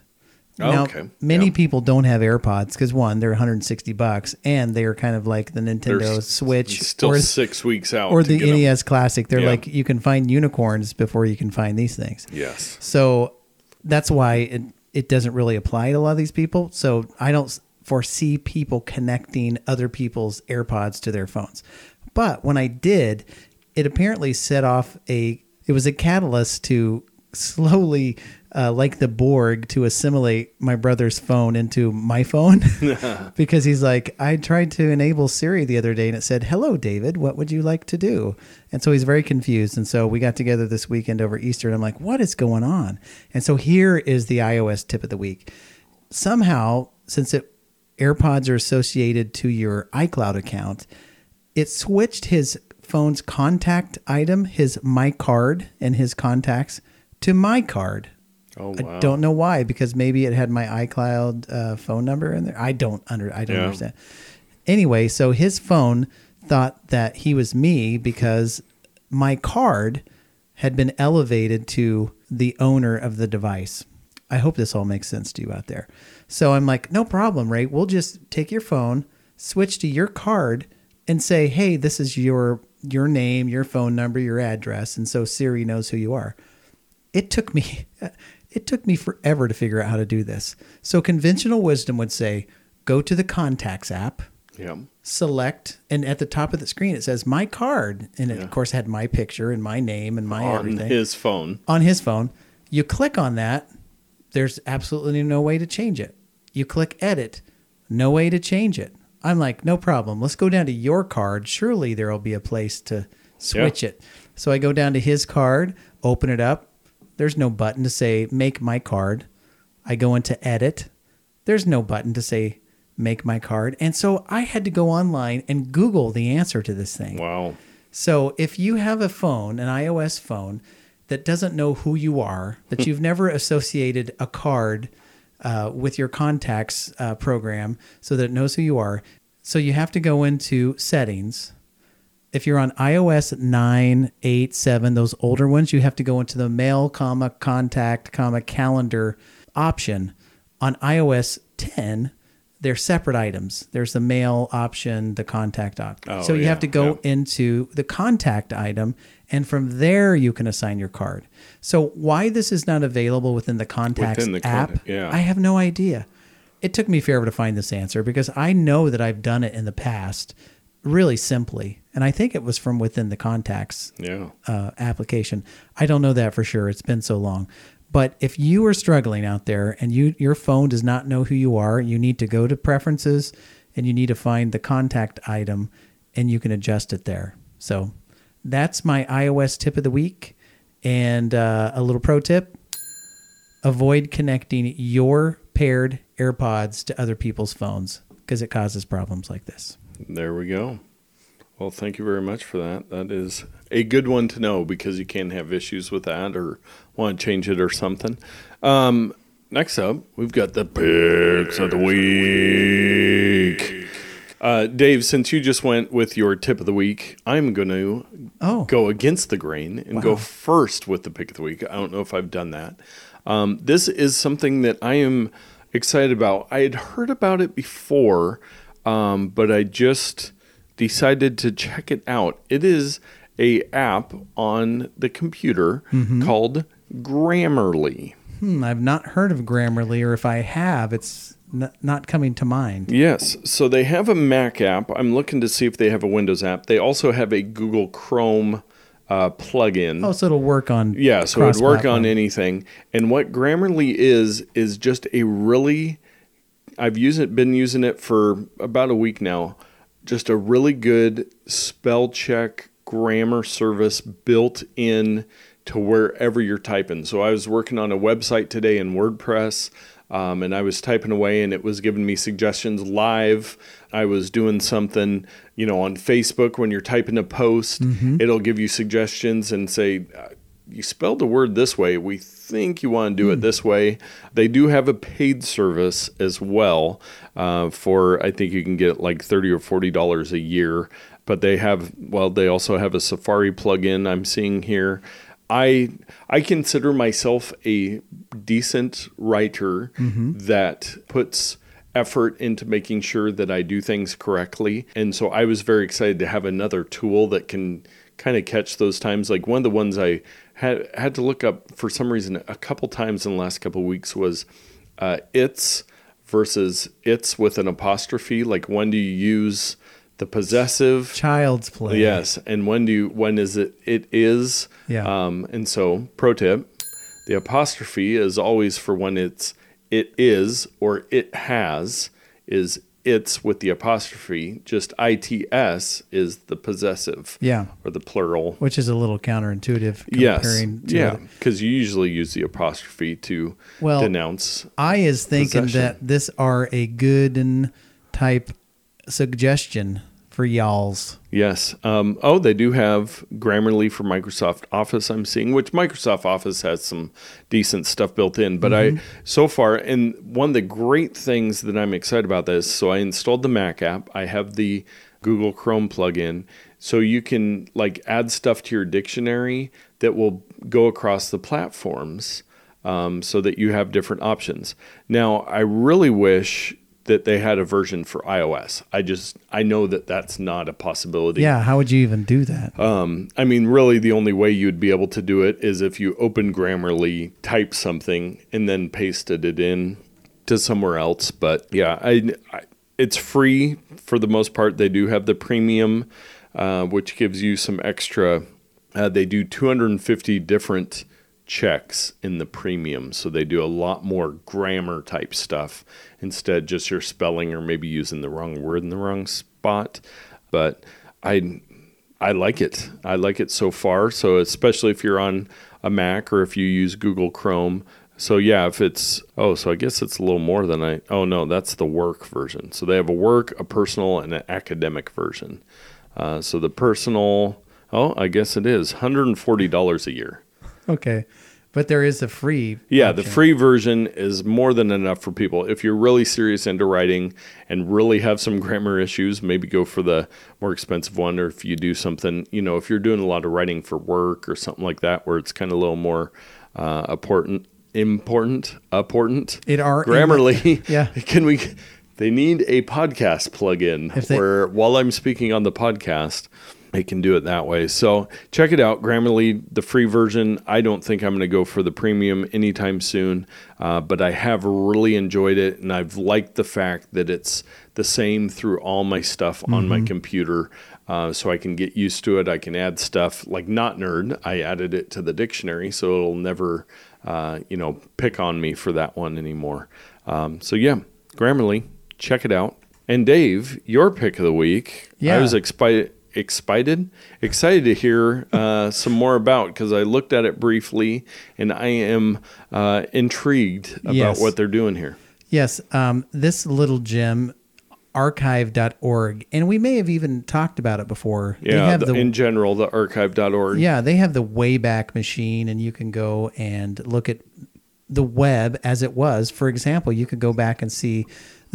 Oh, now, okay. many Yeah. people don't have AirPods because one, they're 160 bucks, and they are kind of like the Nintendo Switch Still or six weeks out. or the. NES Classic. They're Yeah. like you can find unicorns before you can find these things. Yes. So that's why it, it doesn't really apply to a lot of these people. So I don't foresee people connecting other people's AirPods to their phones. But when I did, it apparently set off a, it was a catalyst to slowly, uh, like the Borg, to assimilate my brother's phone into my phone. because he's like, I tried to enable Siri the other day and it said, Hello, David, what would you like to do? And so he's very confused. And so we got together this weekend over Easter and I'm like, What is going on? And so here is the iOS tip of the week. Somehow, since it AirPods are associated to your iCloud account, it switched his phone's contact item, his My Card and his contacts, to My Card. Oh wow. I don't know why, because maybe it had my iCloud uh, phone number in there. I don't under I don't Yeah. understand. Anyway, so his phone thought that he was me because my card had been elevated to the owner of the device. I hope this all makes sense to you out there. So I'm like, no problem, Ray. We'll just take your phone, switch to your card, and say, hey, this is your your name, your phone number, your address, and so Siri knows who you are it took me it took me forever to figure out how to do this. So conventional wisdom would say go to the contacts app, Yeah. select and at the top of the screen it says my card and it Yeah. of course had my picture and my name and my On everything his phone. on his phone. You click on that, there's absolutely no way to change it. You click edit, no way to change it. I'm like, no problem. Let's go down to your card. Surely there'll be a place to switch it. So I go down to his card, open it up. There's no button to say make my card. I go into edit. There's no button to say make my card. And so I had to go online and Google the answer to this thing. Wow. So if you have a phone, an iOS phone, that doesn't know who you are, that you've never associated a card uh, with your contacts uh, program so that it knows who you are, so you have to go into settings. If you're on iOS 9, 8, 7, those older ones, you have to go into the mail, comma, contact, comma, calendar option. On iOS 10, they're separate items. There's the mail option, the contact option. Oh, so you yeah, have to go yeah. into the contact item, and from there you can assign your card. So why this is not available within the contacts Within the app, contact- yeah. I have no idea. It took me forever to find this answer because I know that I've done it in the past really simply, and I think it was from within the contacts Yeah. uh, application. I don't know that for sure. It's been so long. But if you are struggling out there and you your phone does not know who you are, you need to go to preferences and you need to find the contact item and you can adjust it there. So that's my iOS tip of the week. And uh, a little pro tip avoid connecting your paired AirPods to other people's phones because it causes problems like this. There we go. Well, thank you very much for that. That is a good one to know because you can have issues with that or want to change it or something. Um, next up, we've got the picks of the week. Uh, Dave, since you just went with your tip of the week, I'm going to Oh, go against the grain and go first with the pick of the week. I don't know if I've done that. Um, this is something that I am excited about. I had heard about it before, um, but I just decided to check it out. It is a app on the computer called Grammarly. hmm, I've not heard of Grammarly, or if I have, it's n- not coming to mind. Yes. So they have a Mac app. I'm looking to see if they have a Windows app. They also have a Google Chrome uh, plugin. Oh, so it'll work on. Yeah, so it'd work on anything. And what Grammarly is is just a really I've used it been using it for about a week now. Just a really good spell check grammar service built in to wherever you're typing. So I was working on a website today in WordPress. Um, and I was typing away, and it was giving me suggestions live. I was doing something, you know, on Facebook when you're typing a post, it'll give you suggestions and say, you spelled the word this way. We think you want to do it this way. They do have a paid service as well. Uh, for I think you can get like thirty or forty dollars a year. But they have well, they also have a Safari plugin. I'm seeing here. I I consider myself a decent writer that puts effort into making sure that I do things correctly. And so I was very excited to have another tool that can kind of catch those times. Like one of the ones I had had to look up for some reason a couple times in the last couple of weeks was uh, it's versus it's with an apostrophe. Like when do you use the possessive? Child's play. Yes, and when do you when is it it is? Yeah. Um, and so pro tip, the apostrophe is always for when it's it is or it has is it's with the apostrophe. Just its is the possessive. Yeah. Or the plural. Which is a little counterintuitive Yes. to Yeah. Because you usually use the apostrophe to Well, denounce. I is thinking Possession. that this are a good and type suggestion for y'all's. Yes. Um, oh, they do have Grammarly for Microsoft Office. I'm seeing, which Microsoft Office has some decent stuff built in. But I, so far, and one of the great things that I'm excited about this. So I installed the Mac app. I have the Google Chrome plugin, so you can like add stuff to your dictionary that will go across the platforms, um, so that you have different options. Now, I really wish that they had a version for iOS. I just I know that that's not a possibility. Yeah, how would you even do that? Um, I mean, really, the only way you'd be able to do it is if you open Grammarly, type something, and then pasted it in to somewhere else. But yeah, I, I it's free for the most part. They do have the premium, uh, which gives you some extra. Uh, they do 250 different checks in the premium, so they do a lot more grammar type stuff instead just your spelling or maybe using the wrong word in the wrong spot. But I I like it. I like it so far. So especially if you're on a Mac or if you use Google Chrome. So yeah, if it's oh, so I guess it's a little more than I. Oh no, that's the work version. So they have a work, a personal, and an academic version. Uh, so the personal, oh, I guess it is hundred and forty dollars a year. Okay. But there is a free. Yeah, the free version is more than enough for people. If you're really serious into writing and really have some grammar issues, maybe go for the more expensive one. Or if you do something, you know, if you're doing a lot of writing for work or something like that, where it's kind of a little more uh, important, important, important. It are Grammarly. Yeah. Can we? They need a podcast plugin they- where while I'm speaking on the podcast, I can do it that way. So check it out, Grammarly, the free version. I don't think I'm going to go for the premium anytime soon, uh, but I have really enjoyed it, and I've liked the fact that it's the same through all my stuff on my computer. Uh, so I can get used to it. I can add stuff like not nerd. I added it to the dictionary, so it'll never, uh, you know, pick on me for that one anymore. Um, so yeah, Grammarly, check it out. And Dave, your pick of the week. Yeah. I was excited, excited, excited to hear uh, some more about because I looked at it briefly, and I am uh, intrigued about Yes. what they're doing here. Yes, um, this little gem archive.org. And we may have even talked about it before. They Yeah, the, in general, the archive.org. yeah, they have the Wayback Machine, and you can go and look at the web as it was. For example, you could go back and see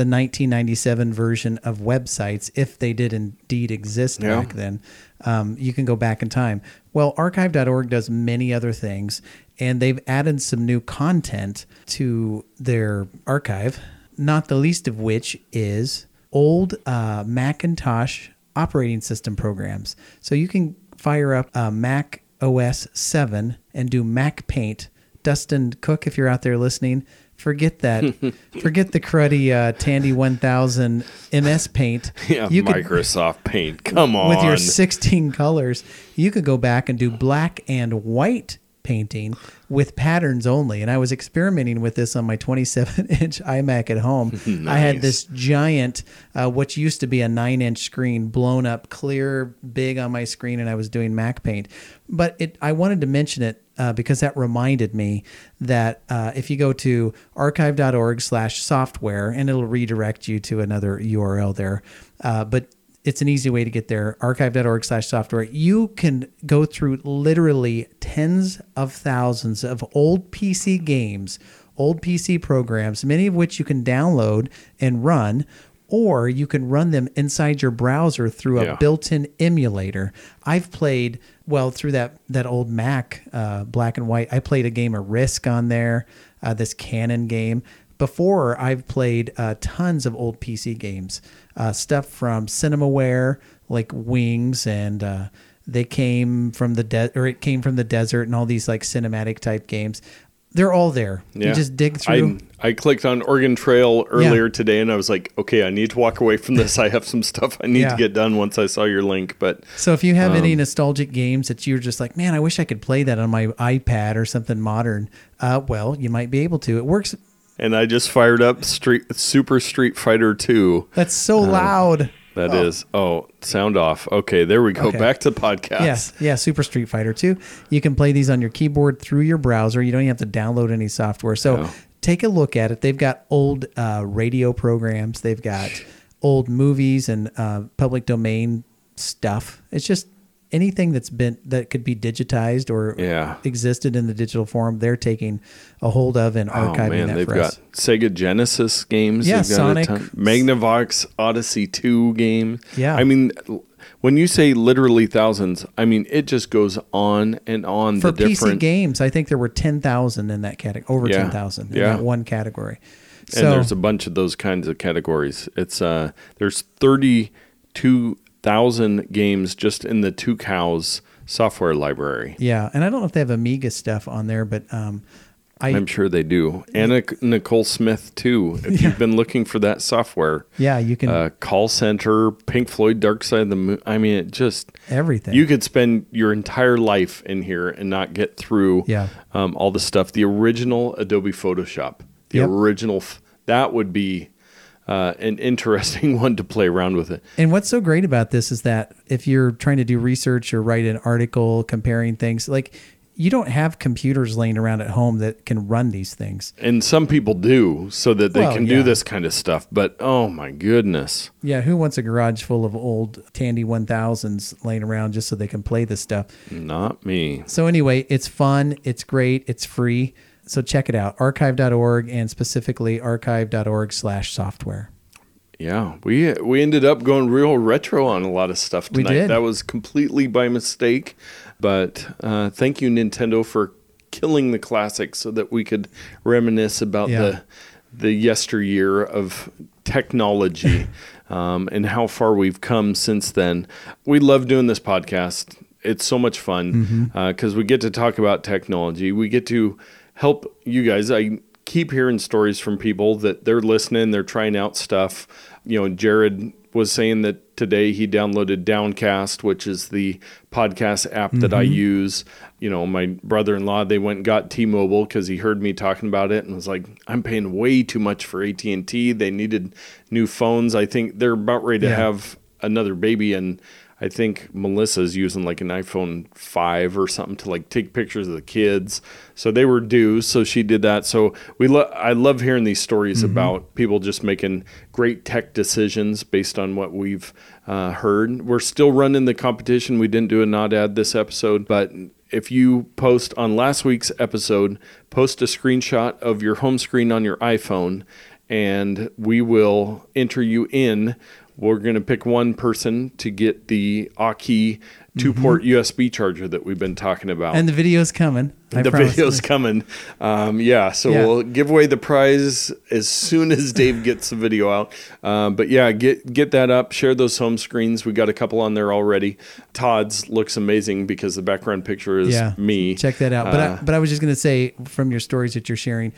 the 1997 version of websites if they did indeed exist Yeah. back then. Um, you can go back in time. Well, archive.org does many other things, and they've added some new content to their archive, not the least of which is old uh, Macintosh operating system programs. So you can fire up a Mac OS 7 and do Mac Paint. Dustin Cook, if you're out there listening, forget that. forget the cruddy uh, Tandy 1000 MS Paint. Yeah, you could, Microsoft Paint. Come on. with your 16 colors, you could go back and do black and white painting with patterns only. And I was experimenting with this on my 27 inch iMac at home. nice. I had this giant, uh, what used to be a nine inch screen, blown up clear, big on my screen, and I was doing Mac Paint. But it, I wanted to mention it uh, because that reminded me that uh, if you go to archive.org slash software, and it'll redirect you to another URL there. Uh, but it's an easy way to get there archive.org slash software you can go through literally tens of thousands of old pc games old pc programs many of which you can download and run or you can run them inside your browser through a Yeah. built-in emulator i've played well through that that old mac uh, black and white i played a game of risk on there uh, this canon game before I've played uh, tons of old PC games, uh, stuff from Cinemaware like Wings, and uh, they came from the de- or it came from the desert, and all these like cinematic type games. They're all there. You Yeah. just dig through. I, I clicked on Oregon Trail earlier today and I was like, okay, I need to walk away from this. I have some stuff I need Yeah. to get done once I saw your link. But so if you have Um, any nostalgic games that you're just like, man, I wish I could play that on my iPad or something modern, uh, well, you might be able to. It works. and I just fired up Street Super Street Fighter 2. That's so loud. That is oh. sound off. Okay, there we go. Okay. Back to podcast. Yes, yeah, Super Street Fighter 2. You can play these on your keyboard through your browser. You don't even have to download any software. So No. take a look at it. They've got old uh, radio programs, they've got old movies and uh, public domain stuff. It's just anything that's been that could be digitized or Yeah. existed in the digital form. They're taking a hold of and Oh archiving man, that they've for got us. Sega Genesis games. Yeah, They've got Sonic. a ton. Magnavox Odyssey 2 game. Yeah. I mean, when you say literally thousands, I mean it just goes on and on. For the PC games, I think there were 10,000 in that category, over Yeah. 10,000 in Yeah. that one category. and there's a bunch of those kinds of categories. It's uh, there's thirty two thousand games just in the Tucows software library. Yeah, and I don't know if they have Amiga stuff on there, but um, I I'm sure they do. Anna Nicole Smith too. If you've been looking for that software, yeah you can uh, call center, Pink Floyd, Dark Side of the Moon. I mean, it just everything. you could spend your entire life in here and not get through Yeah. um, all the stuff. The original Adobe Photoshop, the Yep. original f- that would be uh, an interesting one to play around with it. and what's so great about this is that if you're trying to do research or write an article comparing things, like you don't have computers laying around at home that can run these things. And some people do so that they Well, can yeah. do this kind of stuff. But oh my goodness. Yeah, who wants a garage full of old Tandy 1000s laying around just so they can play this stuff? Not me. So anyway, it's fun, it's great, it's free. So check it out, archive.org and specifically archive.org slash software. Yeah, we we ended up going real retro on a lot of stuff We tonight. did. That was completely by mistake, but uh, thank you Nintendo for killing the classics so that we could reminisce about Yeah. the the yesteryear of technology um, and how far we've come since then. We love doing this podcast. It's so much fun because we get to talk about technology. We get to help you guys. I keep hearing stories from people that they're listening, they're trying out stuff. You know, Jared was saying that today he downloaded Downcast, which is the podcast app that I mm-hmm. use. You know, my brother-in-law they went and got T-Mobile because he heard me talking about it and was like, "I'm paying way too much for AT&T. They needed new phones. I think they're about ready to Yeah. have another baby and." I think Melissa's using like an iPhone 5 or something to like take pictures of the kids. So they were due, so she did that. So we lo- I love hearing these stories about people just making great tech decisions based on what we've uh, heard. We're still running the competition. We didn't do a not ad this episode, but if you post on last week's episode, post a screenshot of your home screen on your iPhone, and we will enter you in. We're going to pick one person to get the Aukey two port USB charger that we've been talking about. And the video's coming. I the video's coming. Um, yeah, so Yeah. we'll give away the prize as soon as Dave gets the video out. Um, but yeah, get get that up. Share those home screens. We got a couple on there already. Todd's looks amazing because the background picture is yeah, me. Check that out. But Uh, I, but I was just gonna say from your stories that you're sharing,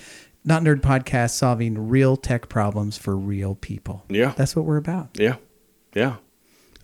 not nerd podcast solving real tech problems for real people. Yeah. that's what we're about. Yeah, yeah.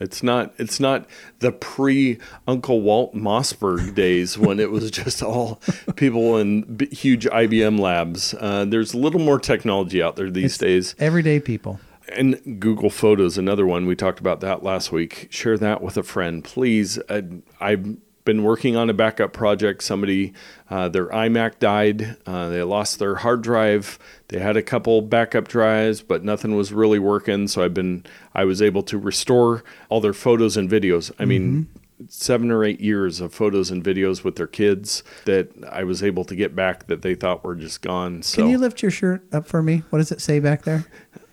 It's not. It's not the pre Uncle Walt Mossberg days when it was just all people in b- huge IBM labs. Uh, there's a little more technology out there these days. Everyday people. And Google Photos, another one. We talked about that last week. Share that with a friend, please. Uh, I've been working on a backup project. Somebody, uh, their iMac died. Uh, they lost their hard drive. They had a couple backup drives, but nothing was really working. So I've been, I was able to restore all their photos and videos. I mean, seven or eight years of photos and videos with their kids that I was able to get back that they thought were just gone. So Can you lift your shirt up for me? What does it say back there?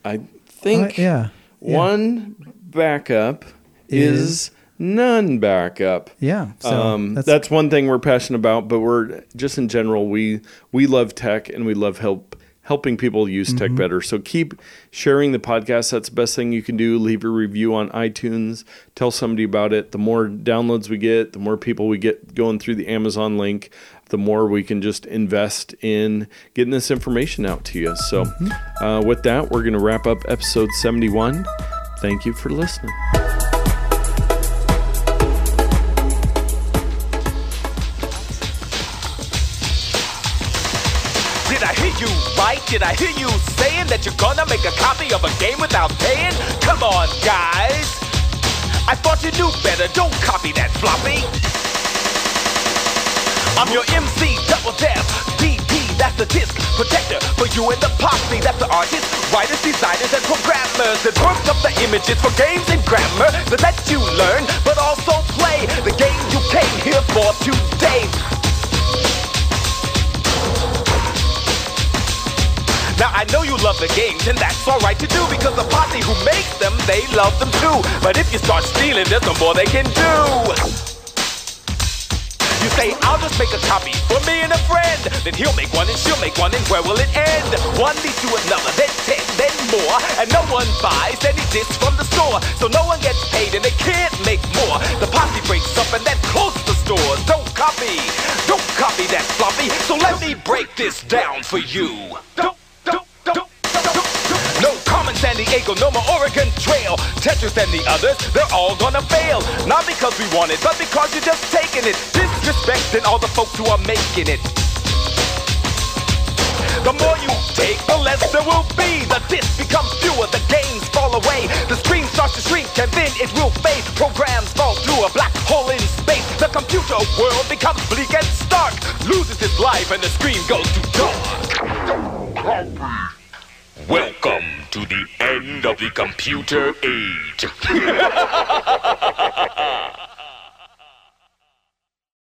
I think Oh, yeah. Yeah. one backup Is- is, none backup. Yeah. So um, that's, that's, one thing we're passionate about, but we're just in general we we love tech and we love help helping people use tech Mm-hmm. better. So keep sharing the podcast. That's the best thing you can do. Leave a review on iTunes. Tell somebody about it. The more downloads we get, the more people we get going through the Amazon link, the more we can just invest in getting this information out to you. So Mm-hmm. uh, with that, we're going to wrap up episode 71. Thank you for listening. Did I hear you saying that you're gonna make a copy of a game without paying? Come on, guys. I thought you knew better. Don't copy that floppy. I'm your MC, double def, DP, that's the disc protector for you and the posse. That's the artists, writers, designers, and programmers that worked up the images for games and grammar that let you learn, but also play the game you came here for today. Now I know you love the games, and that's alright to do because the posse who makes them, they love them too. But if you start stealing, there's no more they can do. You say, I'll just make a copy for me and a friend. Then he'll make one and she'll make one, and where will it end? One leads to another, then ten, then more. And no one buys any discs from the store. So no one gets paid and they can't make more. The posse breaks up and then closes the stores. Don't copy, don't copy that floppy. So let me break this down for you. Don't, Sandiego, no more Oregon Trail. Tetris and the others, they're all gonna fail. Not because we want it, but because you're just taking it. Disrespecting all the folks who are making it. The more you take, the less there will be. The disc becomes fewer, the games fall away. The screen starts to shrink and then it will fade. Programs fall through a black hole in space. The computer world becomes bleak and stark. Loses its life and the screen goes to dark. Welcome to the end of the computer age.